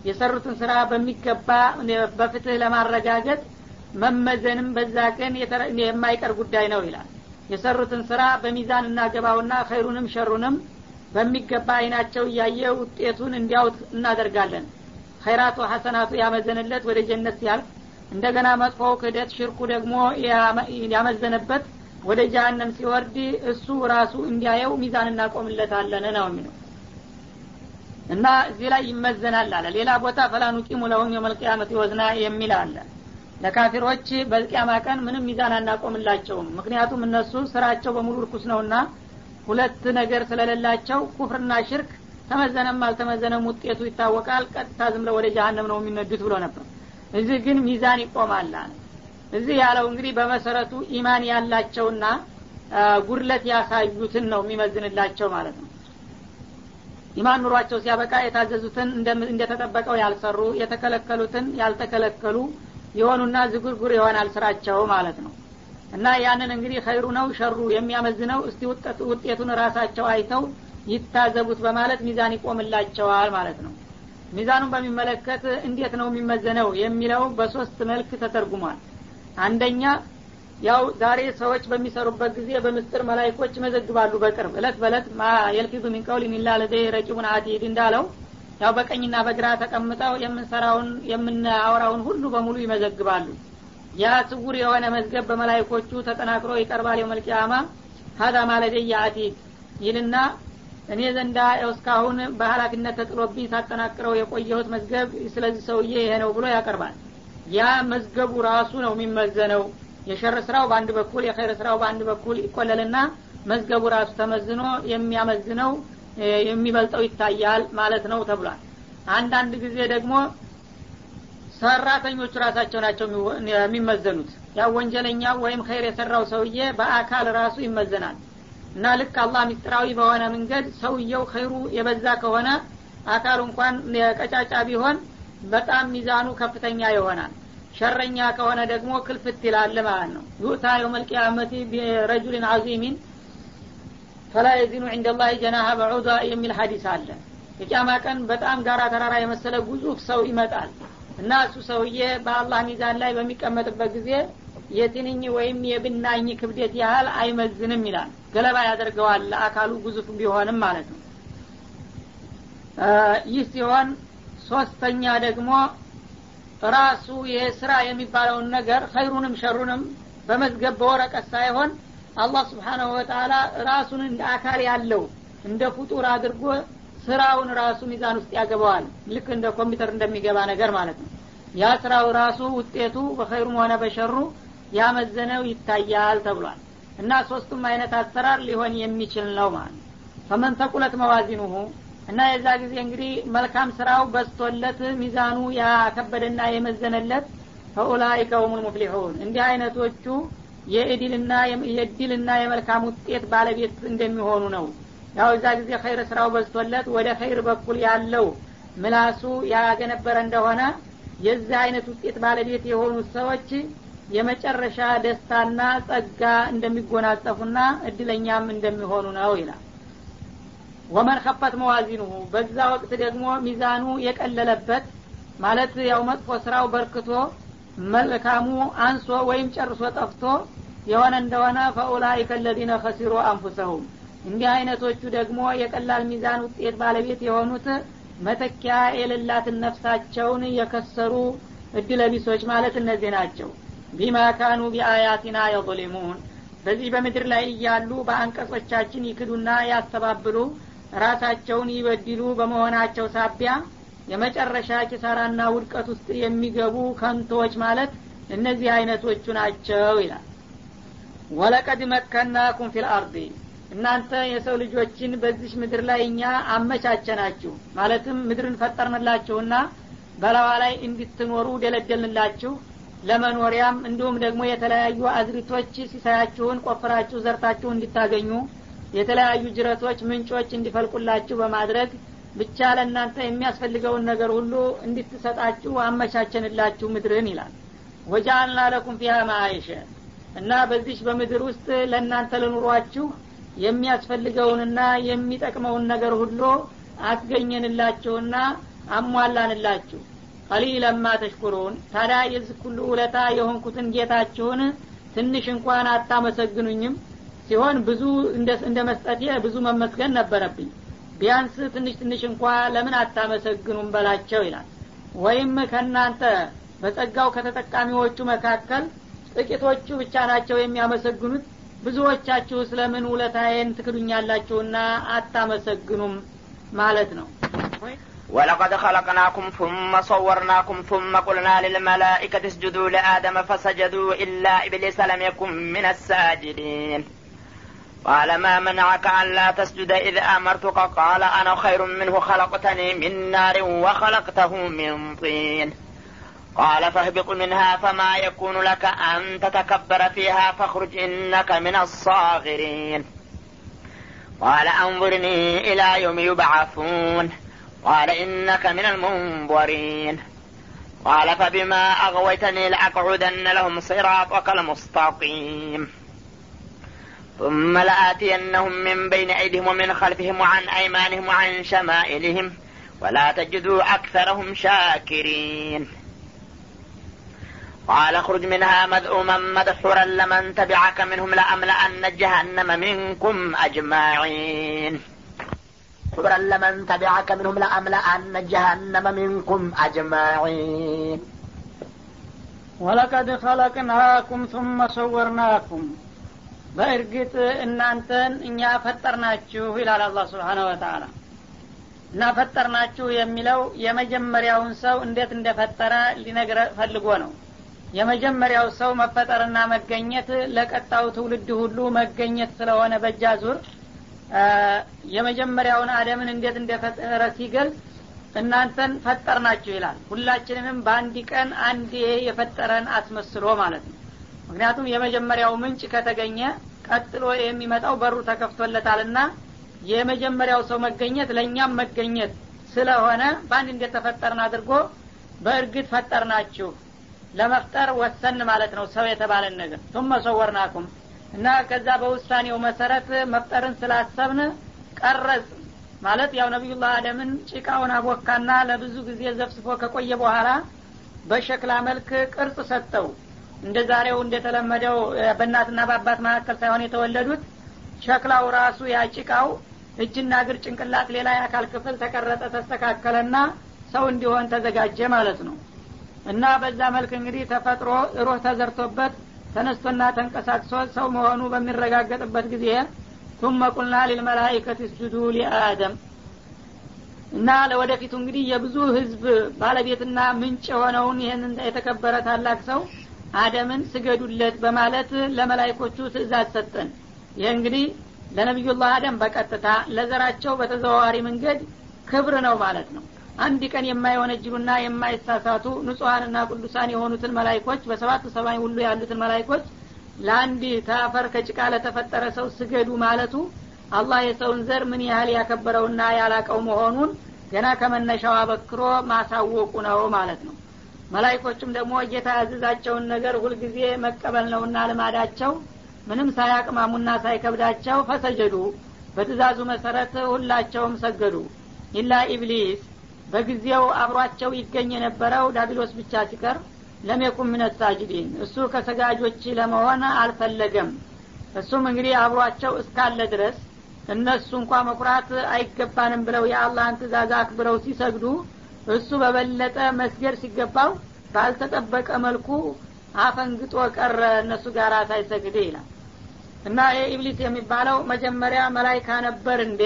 የሰሩትን ስራ በሚገባ በፍትህ ለማረጋገጥ መመዘንም በዛ ቀን የማይቀር ጉዳይ ነው ይላል። የሰሩትን ስራ በሚዛን እናገባውና ኸይሩንም ሸሩንም በሚገባ አይናቸው እያየ ውጤቱን እንዲያውት እናደርጋለን። ኸይራቱ ሐሰናቱ ያመዘንለት ወደ ጀነት ሲያልፍ እንደገና መጥፎው ክህደት ሽርኩ ደግሞ ያመዘነበት ወደ ጃሃንም ሲወርድ እሱ ራሱ እንዲያየው ሚዛን እናቆምለታለን ነው የሚለው። እና እዚህ ላይ ይመዘናል አለ። ሌላ ቦታ ፈላኑ ቂሙ ለሁም የመልቅያመት ወዝና የሚል አለ። ለካፊሮች በልቅያማ ቀን ምንም ሚዛን አናቆምላቸውም። ምክንያቱም እነሱ ስራቸው በሙሉ ርኩስ ነውና ሁለት ነገር ስለሌላቸው ኩፍርና ሽርክ ተመዘነም አልተመዘነም ውጤቱ ይታወቃል። ቀጥታ ዝም ወደ ጃሃንም ነው የሚነዱት ብሎ ነበር። እዚህ ግን ሚዛን ይቆማል እዚህ ያለው እንግዲህ በመሰረቱ ኢማን ያላቸውና ጉድለት ያሳዩትን ነው የሚመዝንላቸው ማለት ነው። ኢማን ኑሯቸው ሲያበቃ የታዘዙትን እንደተጠበቀው ያልሰሩ የተከለከሉትን ያልተከለከሉ የሆኑና ዝጉርጉር ይሆናል ስራቸው ማለት ነው እና ያንን እንግዲህ ኸይሩ ነው ሸሩ የሚያመዝነው። እስቲ ውጤቱን ራሳቸው አይተው ይታዘቡት በማለት ሚዛን ይቆምላቸዋል ማለት ነው። ሚዛኑን በሚመለከት እንዴት ነው የሚመዘነው የሚለው በሶስት መልክ ተተርጉሟል። አንደኛ ያው ዛሬ ሰዎች በሚሰሩበት ጊዜ በምስጥር መላይኮች ይመዘግባሉ በቅርብ። እለት በእለት ማ የልፊዙ ሚን ቀውሊን ኢላ ረቂቡን አቲድ እንዳለው ያው በቀኝና በግራ ተቀምጠው የምንሰራውን የምናወራውን ሁሉ በሙሉ ይመዘግባሉ ያ ስውር የሆነ መዝገብ በመላይኮቹ ተጠናክሮ ይቀርባል የመልቅያማ ሀዛ ማለደየ አቲድ ይልና እኔ ዘንዳ እስካሁን በሀላፊነት ተጥሎብኝ ሳጠናቅረው የቆየሁት መዝገብ ስለዚህ ሰውዬ ይሄ ነው ብሎ ያቀርባል። ያ መዝገቡ ራሱ ነው የሚመዘነው። የሸር ስራው በአንድ በኩል የኸይር ስራው በአንድ በኩል ይቆለልና መዝገቡ ራሱ ተመዝኖ የሚያመዝነው የሚበልጠው ይታያል ማለት ነው ተብሏል። አንዳንድ ጊዜ ደግሞ ሰራተኞቹ ራሳቸው ናቸው የሚመዘኑት። ያው ወንጀለኛ ወይም ኸይር የሰራው ሰውዬ በአካል ራሱ ይመዘናል። እና ልክ አላህ ሚስጥራዊ በሆነ መንገድ ሰውየው ኸይሩ የበዛ ከሆነ አካሉ እንኳን ቀጫጫ ቢሆን በጣም ሚዛኑ ከፍተኛ ይሆናል። ሸረኛ ከሆነ ደግሞ ክልፍት ይላል ማለት ነው። ዩእታ የውመልቅያመቲ ቢረጁልን አዚሚን ፈላ የዚኑ ዕንደ ላህ በዑዳ የሚል ሀዲስ አለ። የቅያማ ቀን በጣም ጋራ ተራራ የመሰለ ጉዙፍ ሰው ይመጣል እና እሱ ሰውዬ በአላህ ሚዛን ላይ በሚቀመጥበት ጊዜ የትንኝ ወይም የብናኝ ክብደት ያህል አይመዝንም ይላል። ገለባ ያደርገዋል ለአካሉ ጉዙፍ ቢሆንም ማለት ነው። ይህ ሲሆን ሶስተኛ ደግሞ ራሱ የስራ የሚባለውን ነገር ኸይሩንም ሸሩንም በመዝገብ በወረቀት ሳይሆን አላህ ስብሓናሁ ወተላ ራሱን እንደ አካል ያለው እንደ ፍጡር አድርጎ ስራውን ራሱ ሚዛን ውስጥ ያገባዋል። ልክ እንደ ኮምፒውተር እንደሚገባ ነገር ማለት ነው። ያ ስራው ራሱ ውጤቱ በኸይሩም ሆነ በሸሩ ያመዘነው ይታያል ተብሏል። እና ሶስቱም አይነት አሰራር ሊሆን የሚችል ነው ማለት ነው። ፈመን ተቁለት መዋዚኑሁ እና የዛ ጊዜ እንግዲህ መልካም ስራው በስቶለት ሚዛኑ ያከበደና የመዘነለት ፈኡላይከ ሁም ልሙፍሊሑን እንዲህ አይነቶቹ የእድልና የመልካም ውጤት ባለቤት እንደሚሆኑ ነው ያው እዛ ጊዜ ኸይር ስራው በዝቶለት ወደ ኸይር በኩል ያለው ምላሱ ያገነበረ እንደሆነ የዚህ አይነት ውጤት ባለቤት የሆኑት ሰዎች የመጨረሻ ደስታና ጸጋ እንደሚጎናጸፉና እድለኛም እንደሚሆኑ ነው ይላል። ወመን ከፈት መዋዚኑሁ በዛ ወቅት ደግሞ ሚዛኑ የቀለለበት ማለት ያው መጥፎ ስራው በርክቶ መልካሙ አንሶ ወይም ጨርሶ ጠፍቶ የሆነ እንደሆነ ፈኡላይከ ለዚነ ከሲሩ አንፉሰሁም እንዲህ አይነቶቹ ደግሞ የቀላል ሚዛን ውጤት ባለቤት የሆኑት መተኪያ የሌላትን ነፍሳቸውን የከሰሩ እድለቢሶች ማለት እነዚህ ናቸው። ቢማ ቢአያቲና የظሊሙን በዚህ በምድር ላይ እያሉ በአንቀጾቻችን ይክዱና ያስተባብሉ ራሳቸውን ይበድሉ በመሆናቸው ሳቢያ የመጨረሻ ኪሳራና ውድቀት ውስጥ የሚገቡ ከንቶች ማለት እነዚህ አይነቶቹ ናቸው ይላል። ወለቀድ መከናኩም ፊል እናንተ የሰው ልጆችን በዚች ምድር ላይ እኛ አመቻቸናችሁ። ማለትም ምድርን ፈጠርንላችሁና በላዋ ላይ እንድትኖሩ ደለደልንላችሁ። ለመኖሪያም እንዲሁም ደግሞ የተለያዩ አዝሪቶች ሲሳያችሁን ቆፍራችሁ ዘርታችሁ እንዲታገኙ የተለያዩ ጅረቶች ምንጮች እንዲፈልቁላችሁ በማድረግ ብቻ ለእናንተ የሚያስፈልገውን ነገር ሁሉ እንድትሰጣችሁ አመቻቸንላችሁ ምድርን ይላል። ወጃአልና ለኩም ፊሃ ማአይሸ። እና በዚች በምድር ውስጥ ለእናንተ ለኑሯችሁ የሚያስፈልገውንና የሚጠቅመውን ነገር ሁሉ አስገኘንላችሁና አሟላንላችሁ። ቀሊለማ ተሽኩሩን። ታዲያ የዚህ ሁሉ ውለታ የሆንኩትን ጌታችሁን ትንሽ እንኳን አታመሰግኑኝም። ሲሆን ብዙ እንደ መስጠቴ ብዙ መመስገን ነበረብኝ። ቢያንስ ትንሽ ትንሽ እንኳ ለምን አታመሰግኑም በላቸው ይላል። ወይም ከእናንተ በጸጋው ከተጠቃሚዎቹ መካከል ጥቂቶቹ ብቻ ናቸው የሚያመሰግኑት ብዙዎቻችሁ ስለምን ውለታዬን ትክዱኛላችሁና አታመሰግኑም ማለት ነው ولقد خلقناكم ثم صورناكم ثم قلنا للملائكة اسجدوا لآدم فسجدوا إلا إبليس لم يكن من الساجدين قال ما منعك ألا تسجد إذ أمرتك قال أنا خير منه خلقتني من نار وخلقته من طين قال فاهبط منها فما يكون لك أن تتكبر فيها فاخرج إنك من الصاغرين. قال أنظرني إلى يوم يبعثون. قال إنك من المنظرين. قال فبما أغويتني لأقعدن لهم صراطك المستقيم. ثم لآتينهم من بين أيديهم ومن خلفهم وعن أيمانهم وعن شمائلهم. ولا تجدوا أكثرهم شاكرين. قال اخرج منها مذءوما مدحورا لمن تبعك منهم لأملأن جهنم منكم أجمعين مدحورا لمن تبعك منهم لأملأن جهنم منكم أجمعين ወለቀድ ኸለቅናኩም ثم ሰወርናኩም በእርግጥ እናንተን እኛ ፈጠርናችሁ ይላል አላህ ስብሓነ ወተአላ እና ፈጠርናችሁ የሚለው የመጀመሪያውን ሰው እንዴት እንደፈጠረ ሊነግረ ፈልጎ ነው የመጀመሪያው ሰው መፈጠርና መገኘት ለቀጣው ትውልድ ሁሉ መገኘት ስለሆነ በእጃ ዙር የመጀመሪያውን አደምን እንዴት እንደፈጠረ ሲገልጽ እናንተን ፈጠርናችሁ ይላል። ሁላችንንም በአንድ ቀን አንድ የፈጠረን አስመስሎ ማለት ነው። ምክንያቱም የመጀመሪያው ምንጭ ከተገኘ ቀጥሎ የሚመጣው በሩ ተከፍቶለታልና የመጀመሪያው ሰው መገኘት ለእኛም መገኘት ስለሆነ በአንድ እንደተፈጠርን አድርጎ በእርግጥ ፈጠርናችሁ ለመፍጠር ወሰን ማለት ነው ሰው የተባለን ነገር። ቱመ ሰወርናኩም እና ከዛ በውሳኔው መሰረት መፍጠርን ስላሰብን ቀረጽ ማለት ያው ነቢዩላህ አደምን ጭቃውን አቦካና ለብዙ ጊዜ ዘፍስፎ ከቆየ በኋላ በሸክላ መልክ ቅርጽ ሰጠው። እንደ ዛሬው እንደተለመደው በእናትና በአባት መካከል ሳይሆን የተወለዱት ሸክላው ራሱ ያጭቃው እጅና እግር ጭንቅላት ሌላ የአካል ክፍል ተቀረጠ ተስተካከለና ሰው እንዲሆን ተዘጋጀ ማለት ነው እና በዛ መልክ እንግዲህ ተፈጥሮ ሩህ ተዘርቶበት ተነስቶና ተንቀሳቅሶ ሰው መሆኑ በሚረጋገጥበት ጊዜ ቱመ ቁልና ሊልመላይከት ስጁዱ ሊአደም እና ለወደፊቱ እንግዲህ የብዙ ህዝብ ባለቤትና ምንጭ የሆነውን ይህንን የተከበረ ታላቅ ሰው አደምን ስገዱለት በማለት ለመላይኮቹ ትእዛዝ ሰጠን። ይህ እንግዲህ ለነቢዩላህ አደም በቀጥታ ለዘራቸው በተዘዋዋሪ መንገድ ክብር ነው ማለት ነው አንድ ቀን የማይወነጅሉና የማይሳሳቱ ንጹሐንና ቅዱሳን የሆኑትን መላይኮች በሰባት ሰማይ ሁሉ ያሉትን መላይኮች ለአንድ ተአፈር ከጭቃ ለተፈጠረ ሰው ስገዱ ማለቱ አላህ የሰውን ዘር ምን ያህል ያከበረውና ያላቀው መሆኑን ገና ከመነሻው አበክሮ ማሳወቁ ነው ማለት ነው። መላይኮቹም ደግሞ ጌታ ያዘዛቸውን ነገር ሁልጊዜ መቀበል ነውና ልማዳቸው ምንም ሳያቅማሙና ሳይከብዳቸው فسجدوا። በትእዛዙ መሰረት ሁላቸውም ሰገዱ። إلا إبليس በጊዜው አብሯቸው ይገኝ የነበረው ዳቢሎስ ብቻ ሲቀር ለሜኩም ሚነት ሳጅዲን እሱ ከሰጋጆች ለመሆን አልፈለገም። እሱም እንግዲህ አብሯቸው እስካለ ድረስ እነሱ እንኳ መኩራት አይገባንም ብለው የአላህን ትእዛዝ አክብረው ሲሰግዱ እሱ በበለጠ መስገድ ሲገባው ባልተጠበቀ መልኩ አፈንግጦ ቀረ እነሱ ጋር ሳይሰግድ ይላል። እና የኢብሊስ የሚባለው መጀመሪያ መላይካ ነበር እንዴ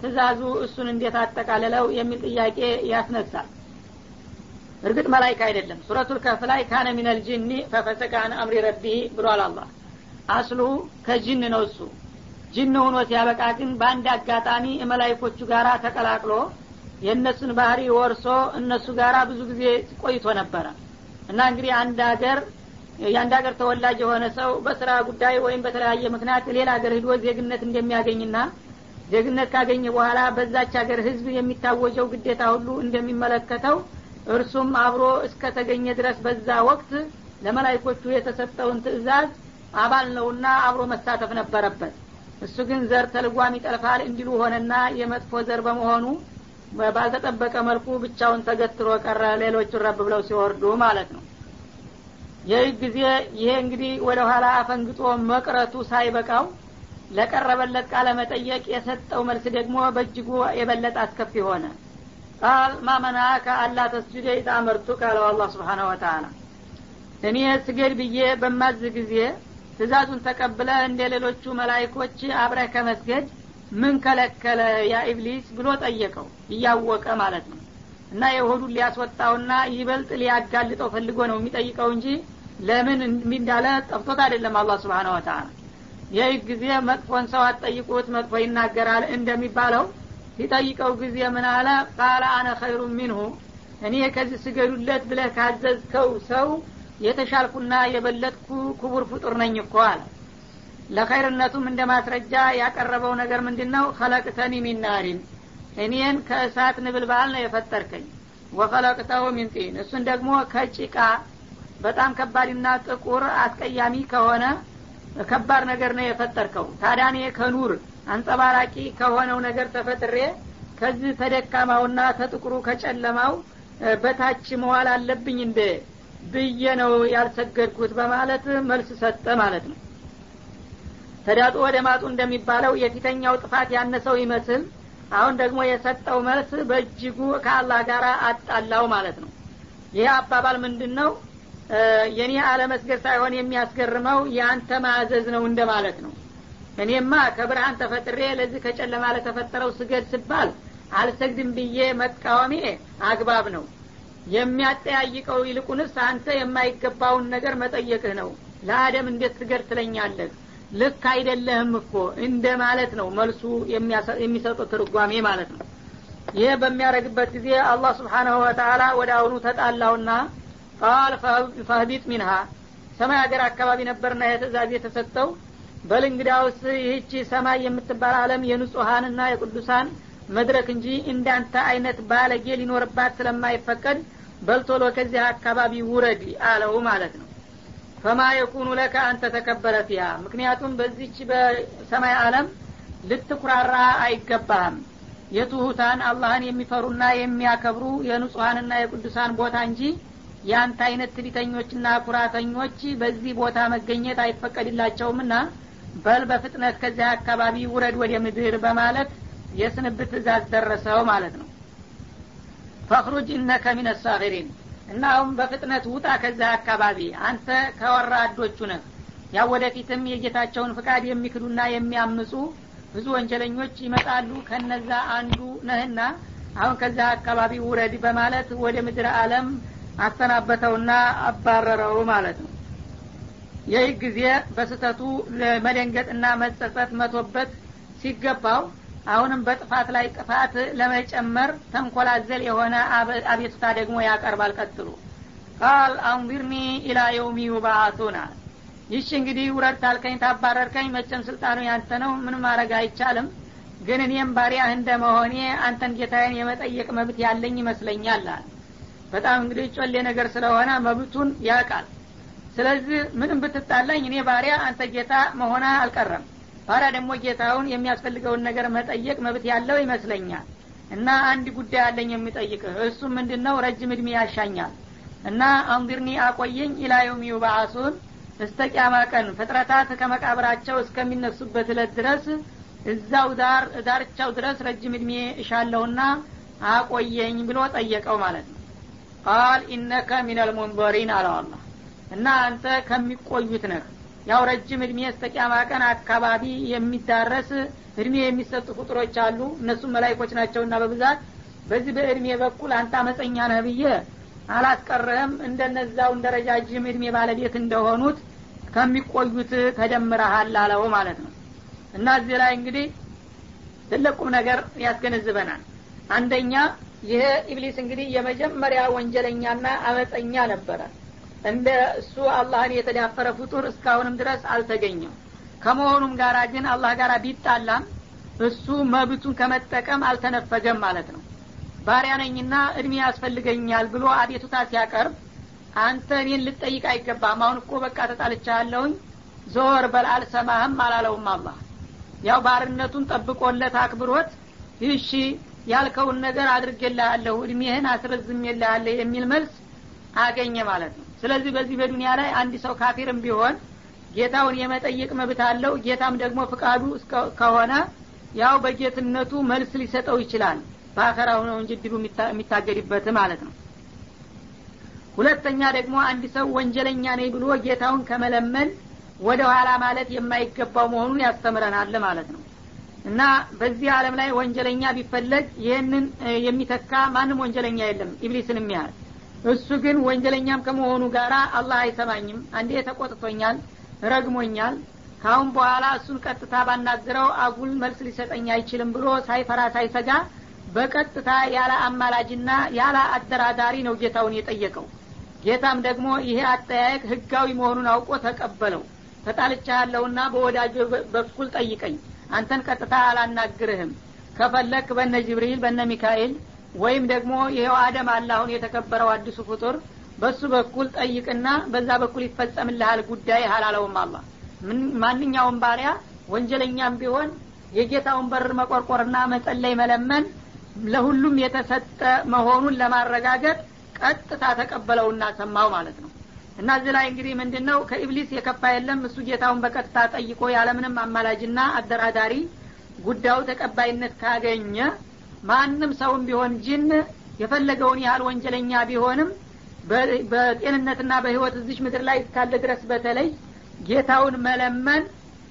ትእዛዙ እሱን እንዴት አጠቃልለው የሚል ጥያቄ ያስነሳል። እርግጥ መላይካ አይደለም። ሱረቱል ከፍ ላይ ካነ ሚነል ጅኒ ፈፈሰቀ አን አምሪ ረቢህ ብሏል አላህ። አስሉ ከጅን ነው እሱ። ጅን ሆኖ ሲያበቃ ግን በአንድ አጋጣሚ መላይኮቹ ጋር ተቀላቅሎ የእነሱን ባህሪ ወርሶ እነሱ ጋራ ብዙ ጊዜ ቆይቶ ነበረ። እና እንግዲህ አንድ ሀገር የአንድ ሀገር ተወላጅ የሆነ ሰው በስራ ጉዳይ ወይም በተለያየ ምክንያት ሌላ ሀገር ሂዶ ዜግነት እንደሚያገኝና ዜግነት ካገኘ በኋላ በዛች ሀገር ህዝብ የሚታወጀው ግዴታ ሁሉ እንደሚመለከተው እርሱም አብሮ እስከተገኘ ድረስ በዛ ወቅት ለመላይኮቹ የተሰጠውን ትእዛዝ አባል ነውና አብሮ መሳተፍ ነበረበት። እሱ ግን ዘር ተልጓም ይጠልፋል እንዲሉ ሆነና የመጥፎ ዘር በመሆኑ ባልተጠበቀ መልኩ ብቻውን ተገትሮ ቀረ። ሌሎቹ ረብ ብለው ሲወርዱ ማለት ነው። ይህ ጊዜ ይሄ እንግዲህ ወደ ኋላ አፈንግጦ መቅረቱ ሳይበቃው ለቀረበለት ቃለ መጠየቅ የሰጠው መልስ ደግሞ በእጅጉ የበለጠ አስከፊ ሆነ። ቃል ማመናከ አላ ተስጁደ ኢዛ አመርቱ ካለው አላህ ስብሓነ ወተአላ እኔ ስገድ ብዬ በማዝ ጊዜ ትእዛዙን ተቀብለ እንደ ሌሎቹ መላይኮች አብረህ ከመስገድ ምን ከለከለ ያ ኢብሊስ? ብሎ ጠየቀው። እያወቀ ማለት ነው። እና የሆዱን ሊያስወጣውና ይበልጥ ሊያጋልጠው ፈልጎ ነው የሚጠይቀው እንጂ ለምን እንዳለ ጠፍቶት አይደለም አላህ ስብሓነ ወተአላ ይህ ጊዜ መጥፎን ሰው አትጠይቁት መጥፎ ይናገራል እንደሚባለው ሲጠይቀው ጊዜ ምን አለ? ቃለ አነ ኸይሩ ሚንሁ እኔ ከዚህ ስገዱለት ብለህ ካዘዝከው ሰው የተሻልኩና የበለጥኩ ክቡር ፍጡር ነኝ እኮ አለ። ለኸይርነቱም እንደ ማስረጃ ያቀረበው ነገር ምንድን ነው ከለቅተኒ ሚናሪን እኔን ከእሳት ንብልባል ነው የፈጠርከኝ። ወከለቅተው ሚን ጢን እሱን ደግሞ ከጭቃ በጣም ከባድና ጥቁር አስቀያሚ ከሆነ ከባድ ነገር ነው የፈጠርከው። ታዲያ እኔ ከኑር አንጸባራቂ ከሆነው ነገር ተፈጥሬ ከዚህ ተደካማውና ተጥቁሩ ከጨለማው በታች መዋል አለብኝ እንደ ብዬ ነው ያልሰገድኩት በማለት መልስ ሰጠ ማለት ነው። ተዳጡ ወደ ማጡ እንደሚባለው የፊተኛው ጥፋት ያነሰው ይመስል አሁን ደግሞ የሰጠው መልስ በእጅጉ ከአላህ ጋር አጣላው ማለት ነው። ይህ አባባል ምንድን ነው የኔ አለመስገድ ሳይሆን የሚያስገርመው የአንተ ማዘዝ ነው እንደማለት ነው። እኔማ ከብርሃን ተፈጥሬ ለዚህ ከጨለማ ለተፈጠረው ስገድ ስባል አልሰግድም ብዬ መቃወሜ አግባብ ነው። የሚያጠያይቀው ይልቁንስ አንተ የማይገባውን ነገር መጠየቅህ ነው። ለአደም እንዴት ስገድ ትለኛለህ? ልክ አይደለህም እኮ እንደ ማለት ነው መልሱ የሚሰጠው ትርጓሜ ማለት ነው። ይህ በሚያደረግበት ጊዜ አላህ ስብሓናሁ ወተላ ወደ አሁኑ ተጣላውና ቃል ፈህቢጥ ሚንሃ። ሰማይ ሀገር አካባቢ ነበርና የትእዛዝ የተሰጠው። በል እንግዳውስ ይህቺ ሰማይ የምትባል አለም የንጹሀንና የቅዱሳን መድረክ እንጂ እንዳንተ አይነት ባለጌ ሊኖርባት ስለማይፈቀድ በልቶሎ ከዚህ አካባቢ ውረድ አለው ማለት ነው። ፈማ የኩኑ ለከ አንተ ተከበረ ፊያ ምክንያቱም በዚች በሰማይ አለም ልትኩራራ አይገባህም። የትሁታን አላህን የሚፈሩና የሚያከብሩ የንጹሀንና የቅዱሳን ቦታ እንጂ የአንተ አይነት ትቢተኞችና ኩራተኞች በዚህ ቦታ መገኘት አይፈቀድላቸውምና በል በፍጥነት ከዚያ አካባቢ ውረድ ወደ ምድር በማለት የስንብት ትእዛዝ ደረሰው ማለት ነው። ፈክሩጅ እነከ ሚን ሳሪን እና በፍጥነት ውጣ ከዛ አካባቢ። አንተ ከወራዶቹ ነህ። ያው ወደፊትም የጌታቸውን ፍቃድ የሚክዱና የሚያምፁ ብዙ ወንጀለኞች ይመጣሉ። ከነዛ አንዱ ነህና አሁን ከዛ አካባቢ ውረድ በማለት ወደ ምድር አለም አሰናበተውና አባረረው ማለት ነው። ይህ ጊዜ በስተቱ መደንገጥና መጸጸት መቶበት ሲገባው አሁንም በጥፋት ላይ ጥፋት ለመጨመር ተንኮላዘል የሆነ አቤቱታ ደግሞ ያቀርባል ቀጥሉ ቃል አንቢርኒ ኢላ የውሚ ዩባአቱና። ይሽ እንግዲህ ውረድ ታልከኝ ታባረርከኝ መቸም ስልጣኑ ያንተ ነው ምንም ማድረግ አይቻልም። ግን እኔም ባሪያህ እንደ መሆኔ አንተን ጌታዬን የመጠየቅ መብት ያለኝ ይመስለኛል አለ በጣም እንግዲህ ጮሌ ነገር ስለሆነ መብቱን ያውቃል። ስለዚህ ምንም ብትጣላኝ እኔ ባሪያ አንተ ጌታ መሆና አልቀረም። ባሪያ ደግሞ ጌታውን የሚያስፈልገውን ነገር መጠየቅ መብት ያለው ይመስለኛል። እና አንድ ጉዳይ አለኝ የሚጠይቅህ እሱ ምንድን ነው ረጅም እድሜ ያሻኛል። እና አንቢርኒ አቆየኝ ኢላዩም ዩባአሱን እስተ ቂያማ ቀን ፍጥረታት ከመቃብራቸው እስከሚነሱበት እለት ድረስ እዛው ዳር ዳርቻው ድረስ ረጅም እድሜ እሻለሁና አቆየኝ ብሎ ጠየቀው ማለት ነው ቃል ኢነከ ሚነል ሙንበሪን አለው አላ እና አንተ ከሚቆዩት ነህ። ያው ረጅም እድሜ እስተ ቀን አካባቢ የሚዳረስ እድሜ የሚሰጡ ቁጥሮች አሉ። እነሱም መላይኮች ናቸውና በብዛት በዚህ በእድሜ በኩል አንተ አመፀኛ ነህ ብዬ አላስቀረህም። እንደነዛው እንደ ረጃጅም እድሜ ባለቤት እንደሆኑት ከሚቆዩት ተደምረሃል አለው ማለት ነው። እና እዚህ ላይ እንግዲህ ትልቁም ነገር ያስገነዝበናል። አንደኛ ይሄ ኢብሊስ እንግዲህ የመጀመሪያ ወንጀለኛና አመፀኛ ነበረ። እንደ እሱ አላህን የተዳፈረ ፍጡር እስካሁንም ድረስ አልተገኘም። ከመሆኑም ጋር ግን አላህ ጋር ቢጣላም እሱ መብቱን ከመጠቀም አልተነፈገም ማለት ነው። ባሪያ ነኝና እድሜ ያስፈልገኛል ብሎ አቤቱታ ሲያቀርብ አንተ እኔን ልጠይቅ አይገባም። አሁን እኮ በቃ ተጣልቻለሁኝ ዞር በል አልሰማህም አላለውም አላህ። ያው ባርነቱን ጠብቆለት አክብሮት ይሺ ያልከውን ነገር አድርጌልሃለሁ እድሜህን አስረዝሜልሃለሁ የሚል መልስ አገኘ ማለት ነው። ስለዚህ በዚህ በዱኒያ ላይ አንድ ሰው ካፊርም ቢሆን ጌታውን የመጠየቅ መብት አለው። ጌታም ደግሞ ፍቃዱ ከሆነ ያው በጌትነቱ መልስ ሊሰጠው ይችላል። በአኸራው ነው እንጂ ድሉ የሚታገድበት ማለት ነው። ሁለተኛ ደግሞ አንድ ሰው ወንጀለኛ ነኝ ብሎ ጌታውን ከመለመን ወደ ኋላ ማለት የማይገባው መሆኑን ያስተምረናል ማለት ነው እና በዚህ አለም ላይ ወንጀለኛ ቢፈለግ ይህንን የሚተካ ማንም ወንጀለኛ የለም ኢብሊስንም ያህል እሱ ግን ወንጀለኛም ከመሆኑ ጋር አላህ አይሰማኝም። አንዴ ተቆጥቶኛል ረግሞኛል። ካሁን በኋላ እሱን ቀጥታ ባናግረው አጉል መልስ ሊሰጠኝ አይችልም ብሎ ሳይፈራ ሳይሰጋ በቀጥታ ያለ አማላጅና ያለ አደራዳሪ ነው ጌታውን የጠየቀው። ጌታም ደግሞ ይሄ አጠያየቅ ህጋዊ መሆኑን አውቆ ተቀበለው። ተጣልቻ ያለውና በወዳጅ በኩል ጠይቀኝ አንተን ቀጥታ አላናግርህም። ከፈለክ በነ ጅብሪል በነ ሚካኤል ወይም ደግሞ ይሄው አደም አለ የተከበረው አዲሱ ፍጡር በሱ በኩል ጠይቅና በዛ በኩል ይፈጸምልሃል ጉዳይ አላለውም አላ ማንኛውም ባሪያ ወንጀለኛም ቢሆን የጌታውን በር መቆርቆርና መጸለይ መለመን ለሁሉም የተሰጠ መሆኑን ለማረጋገጥ ቀጥታ ተቀበለውና ሰማው ማለት ነው እና እዚህ ላይ እንግዲህ ምንድን ነው ከኢብሊስ የከፋ የለም። እሱ ጌታውን በቀጥታ ጠይቆ ያለምንም አማላጅና አደራዳሪ ጉዳዩ ተቀባይነት ካገኘ ማንም ሰውም ቢሆን ጅን የፈለገውን ያህል ወንጀለኛ ቢሆንም በጤንነትና በህይወት እዚች ምድር ላይ እስካለ ድረስ በተለይ ጌታውን መለመን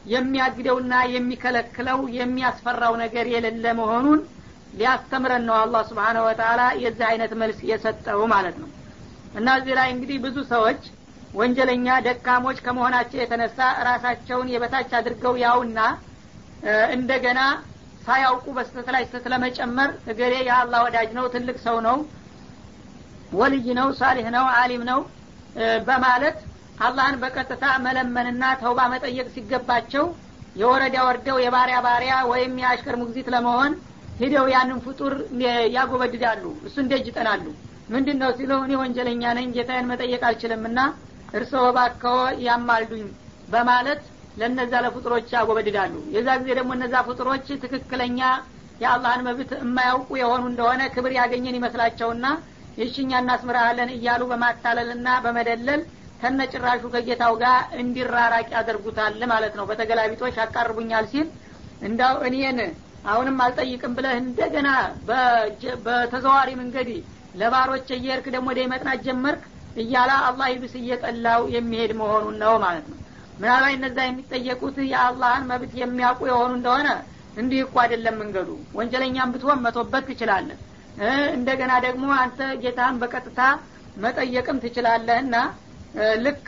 የሚያግደውና የሚከለክለው የሚያስፈራው ነገር የሌለ መሆኑን ሊያስተምረን ነው አላህ ስብሓነ ወተላ የዚህ አይነት መልስ የሰጠው ማለት ነው። እና እዚህ ላይ እንግዲህ ብዙ ሰዎች ወንጀለኛ ደካሞች ከመሆናቸው የተነሳ ራሳቸውን የበታች አድርገው ያውና እንደገና ሳያውቁ በስተት ላይ ስተት ለመጨመር እገሌ የአላህ ወዳጅ ነው ትልቅ ሰው ነው ወልይ ነው ሳሊህ ነው አሊም ነው በማለት አላህን በቀጥታ መለመንና ተውባ መጠየቅ ሲገባቸው የወረዳ ወርደው የባሪያ ባሪያ ወይም የአሽከር ሙግዚት ለመሆን ሂደው ያንን ፍጡር ያጎበድዳሉ እሱ እንደጅ ይጠናሉ። ምንድን ነው ሲለው እኔ ወንጀለኛ ነኝ ጌታዬን መጠየቅ አልችልምና እርስዎ ባከዎ ያማልዱኝ በማለት ለነዛ ለፍጡሮች ያጎበድዳሉ። የዛ ጊዜ ደግሞ እነዛ ፍጡሮች ትክክለኛ የአላህን መብት የማያውቁ የሆኑ እንደሆነ ክብር ያገኘን ይመስላቸውና ይሽኛ እናስምራሃለን እያሉ በማታለልና በመደለል ከነጭራሹ ከጌታው ጋር እንዲራራቅ ያደርጉታል ማለት ነው። በተገላቢጦች ያቃርቡኛል ሲል እንዳው እኔን አሁንም አልጠይቅም ብለህ እንደገና በተዘዋሪ መንገድ ለባሮች እየርክ ደግሞ ወደ መጥናት ጀመርክ እያላ አላህ ይብስ እየጠላው የሚሄድ መሆኑን ነው ማለት ነው። ምናልባት እነዛ የሚጠየቁት የአላህን መብት የሚያውቁ የሆኑ እንደሆነ እንዲህ እኮ አይደለም መንገዱ። ወንጀለኛም ብትሆን መቶበት ትችላለህ። እንደገና ደግሞ አንተ ጌታን በቀጥታ መጠየቅም ትችላለህና ልክ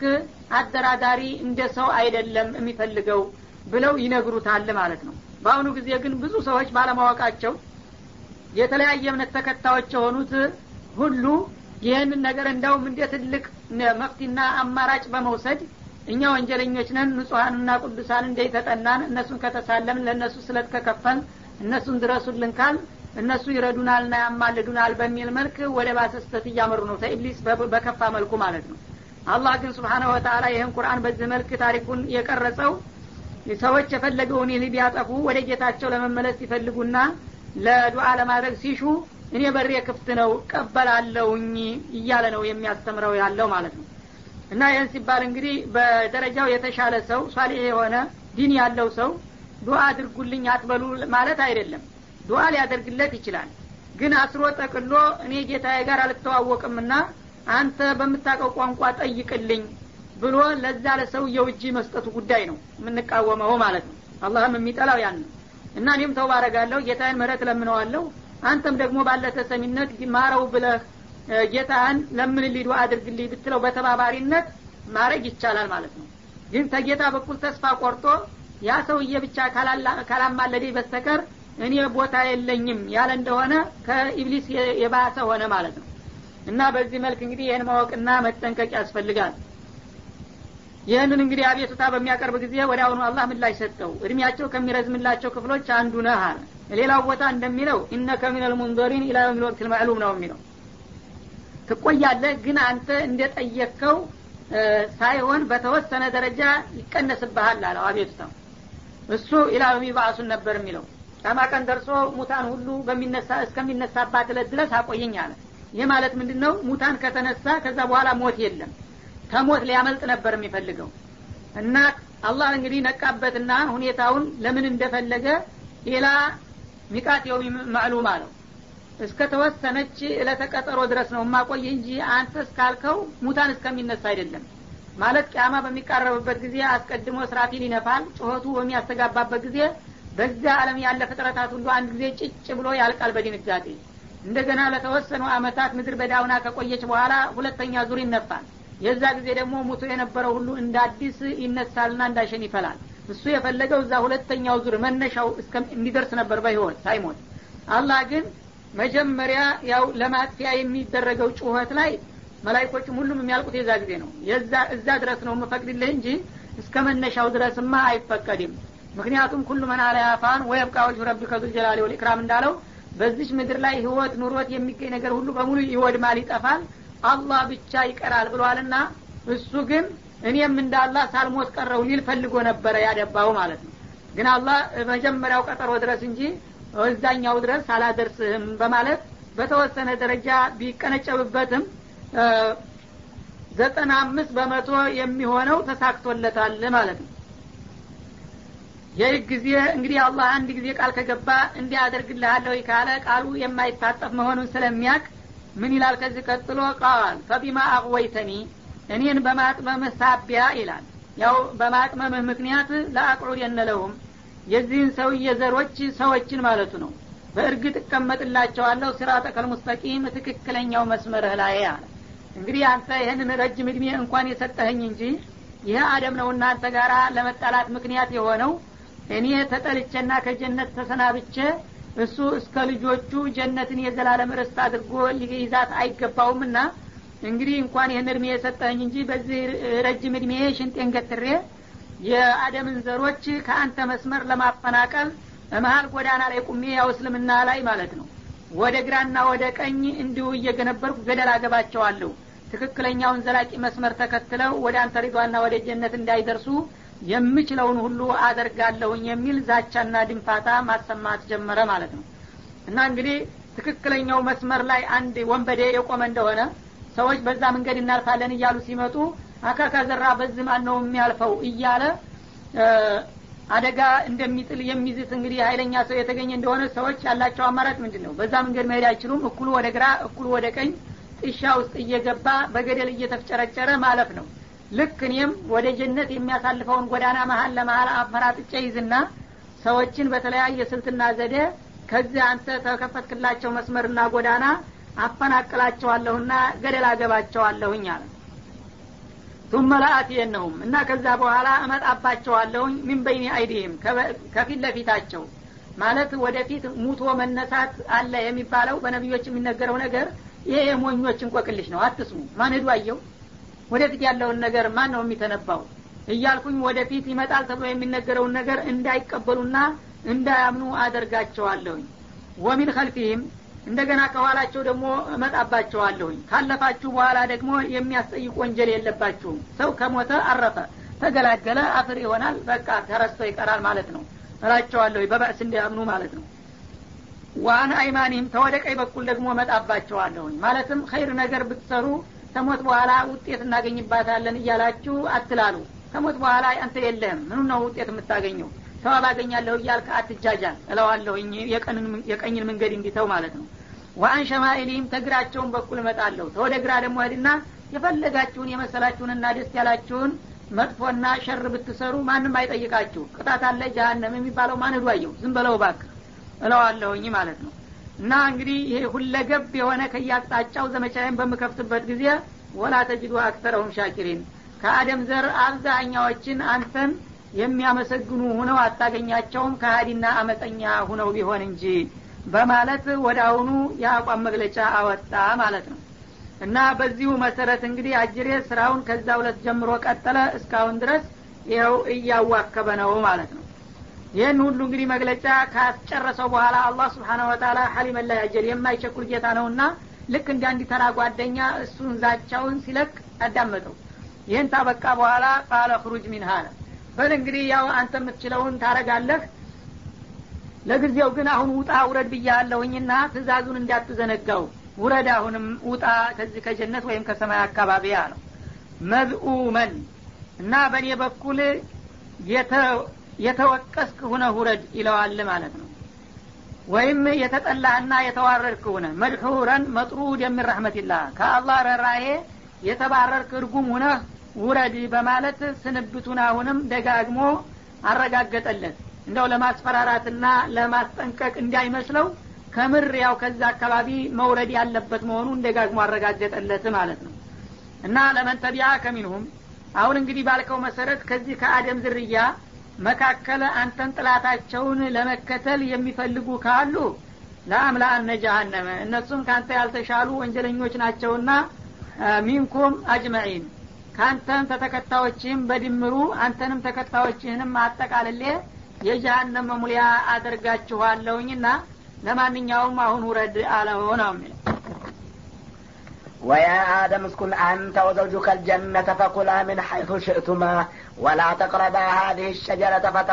አደራዳሪ እንደ ሰው አይደለም የሚፈልገው ብለው ይነግሩታል ማለት ነው። በአሁኑ ጊዜ ግን ብዙ ሰዎች ባለማወቃቸው የተለያየ እምነት ተከታዮች የሆኑት ሁሉ ይህንን ነገር እንደውም እንደ ትልቅ መፍቲና አማራጭ በመውሰድ እኛ ወንጀለኞች ነን ንጹሀንና ቅዱሳን እንደ ተጠናን እነሱን ከተሳለምን ለእነሱ ስለት ከከፈል እነሱን ድረሱልን ካል እነሱ ይረዱናልና ያማልዱናል በሚል መልክ ወደ ባሰ ስተት እያመሩ ነው። ተኢብሊስ በከፋ መልኩ ማለት ነው። አላህ ግን ስብሓነሁ ወተላ ይህን ቁርአን በዚህ መልክ ታሪኩን የቀረጸው ሰዎች የፈለገውን ይህ ቢያጠፉ ወደ ጌታቸው ለመመለስ ሲፈልጉና ለዱዓ ለማድረግ ሲሹ እኔ በሬ ክፍት ነው ቀበላለውኝ እያለ ነው የሚያስተምረው ያለው ማለት ነው። እና ይህን ሲባል እንግዲህ በደረጃው የተሻለ ሰው ሷሊህ የሆነ ዲን ያለው ሰው ዱዓ አድርጉልኝ አትበሉ ማለት አይደለም። ዱዓ ሊያደርግለት ይችላል። ግን አስሮ ጠቅሎ እኔ ጌታዬ ጋር አልተዋወቅምና አንተ በምታውቀው ቋንቋ ጠይቅልኝ ብሎ ለዛ ለሰውየው እጅ መስጠቱ ጉዳይ ነው የምንቃወመው ማለት ነው። አላህም የሚጠላው ያን ነው። እና እኔም ተው ባረጋለሁ ጌታዬን ምህረት ለምነዋለሁ አንተም ደግሞ ባለ ተሰሚነት ማረው ብለህ ጌታህን ለምንልኝ ዱዓ አድርግልኝ ብትለው በተባባሪነት ማድረግ ይቻላል ማለት ነው። ግን ተጌታ በኩል ተስፋ ቆርጦ ያ ሰውዬ ብቻ ካላማለደኝ በስተቀር እኔ ቦታ የለኝም ያለ እንደሆነ ከኢብሊስ የባሰ ሆነ ማለት ነው። እና በዚህ መልክ እንግዲህ ይህን ማወቅና መጠንቀቅ ያስፈልጋል። ይህንን እንግዲህ አቤቱታ በሚያቀርብ ጊዜ አሁኑ አላህ ምላሽ ሰጠው። እድሜያቸው ከሚረዝምላቸው ክፍሎች አንዱ ነህ አለ ሌላው ቦታ እንደሚለው ኢነከ ሚነል ሙንዘሪን ኢላ የውሚል ወቅት ልመዕሉም ነው የሚለው። ትቆያለህ ግን አንተ እንደጠየቅከው ሳይሆን በተወሰነ ደረጃ ይቀነስብሃል አለው አቤቱታው እሱ ኢላ የውሚ ባአሱን ነበር የሚለው። ጫማ ቀን ደርሶ ሙታን ሁሉ በሚነሳ እስከሚነሳባት እለት ድረስ አቆየኝ አለ። ይህ ማለት ምንድን ነው ሙታን ከተነሳ ከዛ በኋላ ሞት የለም። ከሞት ሊያመልጥ ነበር የሚፈልገው። እና አላህ እንግዲህ ነቃበትና ሁኔታውን ለምን እንደፈለገ ኢላ ሚቃት የውሚ ማዕሉም አለው እስከ ተወሰነች ለተቀጠሮ ድረስ ነው የማቆይ እንጂ አንተ እስካልከው ሙታን እስከሚነሳ አይደለም። ማለት ቅያማ በሚቃረብበት ጊዜ አስቀድሞ ስራፊል ይነፋል ጩኸቱ በሚያስተጋባበት ጊዜ በዚያ ዓለም ያለ ፍጥረታት ሁሉ አንድ ጊዜ ጭጭ ብሎ ያልቃል በድንጋጤ። እንደገና ለተወሰኑ አመታት ምድር በዳውና ከቆየች በኋላ ሁለተኛ ዙር ይነፋል። የዛ ጊዜ ደግሞ ሙቶ የነበረው ሁሉ እንደ አዲስ ይነሳልና እንዳሸን ይፈላል እሱ የፈለገው እዛ ሁለተኛው ዙር መነሻው እንዲደርስ ነበር በህይወት ሳይሞት። አላህ ግን መጀመሪያ ያው ለማጥፊያ የሚደረገው ጩኸት ላይ መላይኮችም ሁሉም የሚያልቁት የዛ ጊዜ ነው። የዛ እዛ ድረስ ነው የምፈቅድልህ እንጂ እስከ መነሻው ድረስማ አይፈቀድም። ምክንያቱም ኩሉ መን አለያ ፋን ወየብቃ ወጅሁ ረቢከ ዙልጀላሊ ወልኢክራም እንዳለው በዚች ምድር ላይ ህይወት ኑሮት የሚገኝ ነገር ሁሉ በሙሉ ይወድማል ይጠፋል አላህ ብቻ ይቀራል ብሏልና እሱ ግን እኔም እንደ አላህ ሳልሞት ቀረው ሊል ፈልጎ ነበረ ያደባው ማለት ነው። ግን አላህ መጀመሪያው ቀጠሮ ድረስ እንጂ እዛኛው ድረስ አላደርስህም በማለት በተወሰነ ደረጃ ቢቀነጨብበትም ዘጠና አምስት በመቶ የሚሆነው ተሳክቶለታል ማለት ነው። ይህ ጊዜ እንግዲህ አላህ አንድ ጊዜ ቃል ከገባ እንዲህ አደርግልሃለሁ ካለ ቃሉ የማይታጠፍ መሆኑን ስለሚያቅ ምን ይላል ከዚህ ቀጥሎ? ቃል ፈቢማ አቅወይተኒ እኔን በማጥመምህ ሳቢያ ይላል። ያው በማጥመምህ ምክንያት ለአቅዑድ የነለውም። የዚህን ሰውዬ ዘሮች ሰዎችን ማለቱ ነው። በእርግጥ እቀመጥላቸዋለሁ ሲራጠቀል ሙስተቂም ትክክለኛው መስመርህ ላይ አለ። እንግዲህ አንተ ይህንን ረጅም እድሜ እንኳን የሰጠኸኝ እንጂ ይህ አደም ነው እናንተ ጋር ለመጣላት ምክንያት የሆነው። እኔ ተጠልቼና ከጀነት ተሰናብቼ እሱ እስከ ልጆቹ ጀነትን የዘላለም ርስት አድርጎ ሊይዛት አይገባውምና እንግዲህ እንኳን ይህን እድሜ የሰጠኝ እንጂ በዚህ ረጅም እድሜ ሽንጤን ገትሬ የአደምን ዘሮች ከአንተ መስመር ለማፈናቀል መሀል ጎዳና ላይ ቁሜ ያው እስልምና ላይ ማለት ነው። ወደ ግራና ወደ ቀኝ እንዲሁ እየገነበርኩ ገደል አገባቸዋለሁ። ትክክለኛውን ዘላቂ መስመር ተከትለው ወደ አንተ ሪዷና ወደ ጀነት እንዳይደርሱ የምችለውን ሁሉ አደርጋለሁኝ የሚል ዛቻና ድንፋታ ማሰማት ጀመረ ማለት ነው። እና እንግዲህ ትክክለኛው መስመር ላይ አንድ ወንበዴ የቆመ እንደሆነ ሰዎች በዛ መንገድ እናልፋለን እያሉ ሲመጡ አካካ ዘራ በዚህ ማን ነው የሚያልፈው እያለ አደጋ እንደሚጥል የሚዝት እንግዲህ ሀይለኛ ሰው የተገኘ እንደሆነ ሰዎች ያላቸው አማራጭ ምንድን ነው በዛ መንገድ መሄድ አይችሉም። እኩሉ ወደ ግራ እኩሉ ወደ ቀኝ ጥሻ ውስጥ እየገባ በገደል እየተፍጨረጨረ ማለፍ ነው። ልክ እኔም ወደ ጀነት የሚያሳልፈውን ጎዳና መሀል ለመሀል አፈራጥጬ ይዝና ሰዎችን በተለያየ ስልትና ዘዴ ከዚህ አንተ ተከፈትክላቸው መስመርና ጎዳና አፈናቅላቸዋለሁና ገደል አገባቸዋለሁኝ አለ። ቱመ ለአትየነሁም እና ከዛ በኋላ እመጣባቸዋለሁኝ ሚን በይኒ አይዲህም ከፊት ለፊታቸው። ማለት ወደፊት ሙቶ መነሳት አለ የሚባለው በነቢዮች የሚነገረው ነገር ይሄ የሞኞች እንቆቅልሽ ነው። አትስሙ። ማን ሄዱ አየው? ወደፊት ያለውን ነገር ማን ነው የሚተነባው? እያልኩኝ ወደፊት ይመጣል ተብሎ የሚነገረውን ነገር እንዳይቀበሉና እንዳያምኑ አደርጋቸዋለሁኝ። ومن خلفهم እንደገና ከኋላቸው ደግሞ እመጣባቸዋለሁኝ። ካለፋችሁ በኋላ ደግሞ የሚያስጠይቅ ወንጀል የለባችሁም። ሰው ከሞተ አረፈ ተገላገለ አፈር ይሆናል በቃ ተረስቶ ይቀራል ማለት ነው። እላቸዋለሁ በ بعث እንዳያምኑ ማለት ነው። وعن أيمانهم ተወደ ቀኝ በኩል ደግሞ እመጣባቸዋለሁኝ። ማለትም خير ነገር ብትሰሩ ከሞት በኋላ ውጤት እናገኝባታለን እያላችሁ አትላሉ። ከሞት በኋላ አንተ የለህም። ምኑ ነው ውጤት የምታገኘው ثواب አገኛለሁ እያልክ አትጃጃል እለዋለሁኝ የቀኝን መንገድ እንዲተው ማለት ነው። وعن شمائلهم ተግራቸውን በኩል እመጣለሁ። ተወደ ግራ ደግሞ ሄድና የፈለጋችሁን የመሰላችሁንና ደስ ያላችሁን መጥፎና شر ብትሰሩ ማንም አይጠይቃችሁ። ቅጣት አለ جهنم የሚባለው ማን አየው ዝም በለው ባክ እለዋለሁኝ ማለት ነው። እና እንግዲህ ይሄ ሁለገብ የሆነ ከያቅጣጫው ዘመቻዬን በምከፍትበት ጊዜ ወላ ተጅዱ አክተረሁም ሻኪሪን። ከአደም ዘር አብዛኛዎችን አንተን የሚያመሰግኑ ሁነው አታገኛቸውም። ከሀዲና አመፀኛ ሁነው ቢሆን እንጂ በማለት ወደ አሁኑ የአቋም መግለጫ አወጣ ማለት ነው። እና በዚሁ መሰረት እንግዲህ አጅሬ ስራውን ከዛ ሁለት ጀምሮ ቀጠለ። እስካሁን ድረስ ይኸው እያዋከበ ነው ማለት ነው። ይህን ሁሉ እንግዲህ መግለጫ ካስጨረሰው በኋላ አላህ ስብሓነ ወተላ ሀሊመን አጀል የማይቸኩል ጌታ ነውና ልክ እንደ አንድ ተራ ጓደኛ እሱን ዛቻውን ሲለቅ አዳመጠው። ይህን ታበቃ በኋላ ቃለ ክሩጅ ሚንሃ አለ በል እንግዲህ ያው አንተ የምትችለውን ታረጋለህ ለጊዜው ግን አሁን ውጣ ውረድ ብያለሁኝና ትእዛዙን እንዳትዘነጋው። ውረድ አሁንም ውጣ ከዚህ ከጀነት ወይም ከሰማይ አካባቢ አለው መዝኡመን እና በእኔ በኩል የተወቀስክ ሁነ ውረድ ይለዋል ማለት ነው። ወይም የተጠላህና የተዋረድክ ሁነ መድሑረን መጥሩድ የሚን ረሕመትላህ ከአላህ ረራዬ የተባረርክ እርጉም ሁነህ ውረድ በማለት ስንብቱን አሁንም ደጋግሞ አረጋገጠለት። እንደው ለማስፈራራትና ለማስጠንቀቅ እንዳይመስለው ከምር ያው ከዛ አካባቢ መውረድ ያለበት መሆኑን ደጋግሞ አረጋገጠለት ማለት ነው። እና ለመን ተቢያ ከሚንሁም አሁን እንግዲህ ባልከው መሰረት ከዚህ ከአደም ዝርያ መካከል አንተን ጥላታቸውን ለመከተል የሚፈልጉ ካሉ ለአምላአነ ጀሃነመ እነሱም ከአንተ ያልተሻሉ ወንጀለኞች ናቸውና ሚንኩም አጅመዒን ከአንተም ተተከታዮችህም በድምሩ አንተንም ተከታዮችህንም አጠቃልሌ የጀሃነም መሙሊያ አደርጋችኋለሁኝና ለማንኛውም አሁን ውረድ አለው ነው የሚለው ويا آدم اسكن أنت وزوجك الجنة فكلا من حيث شئتما ولا تقربا هذه الشجرة فتكونا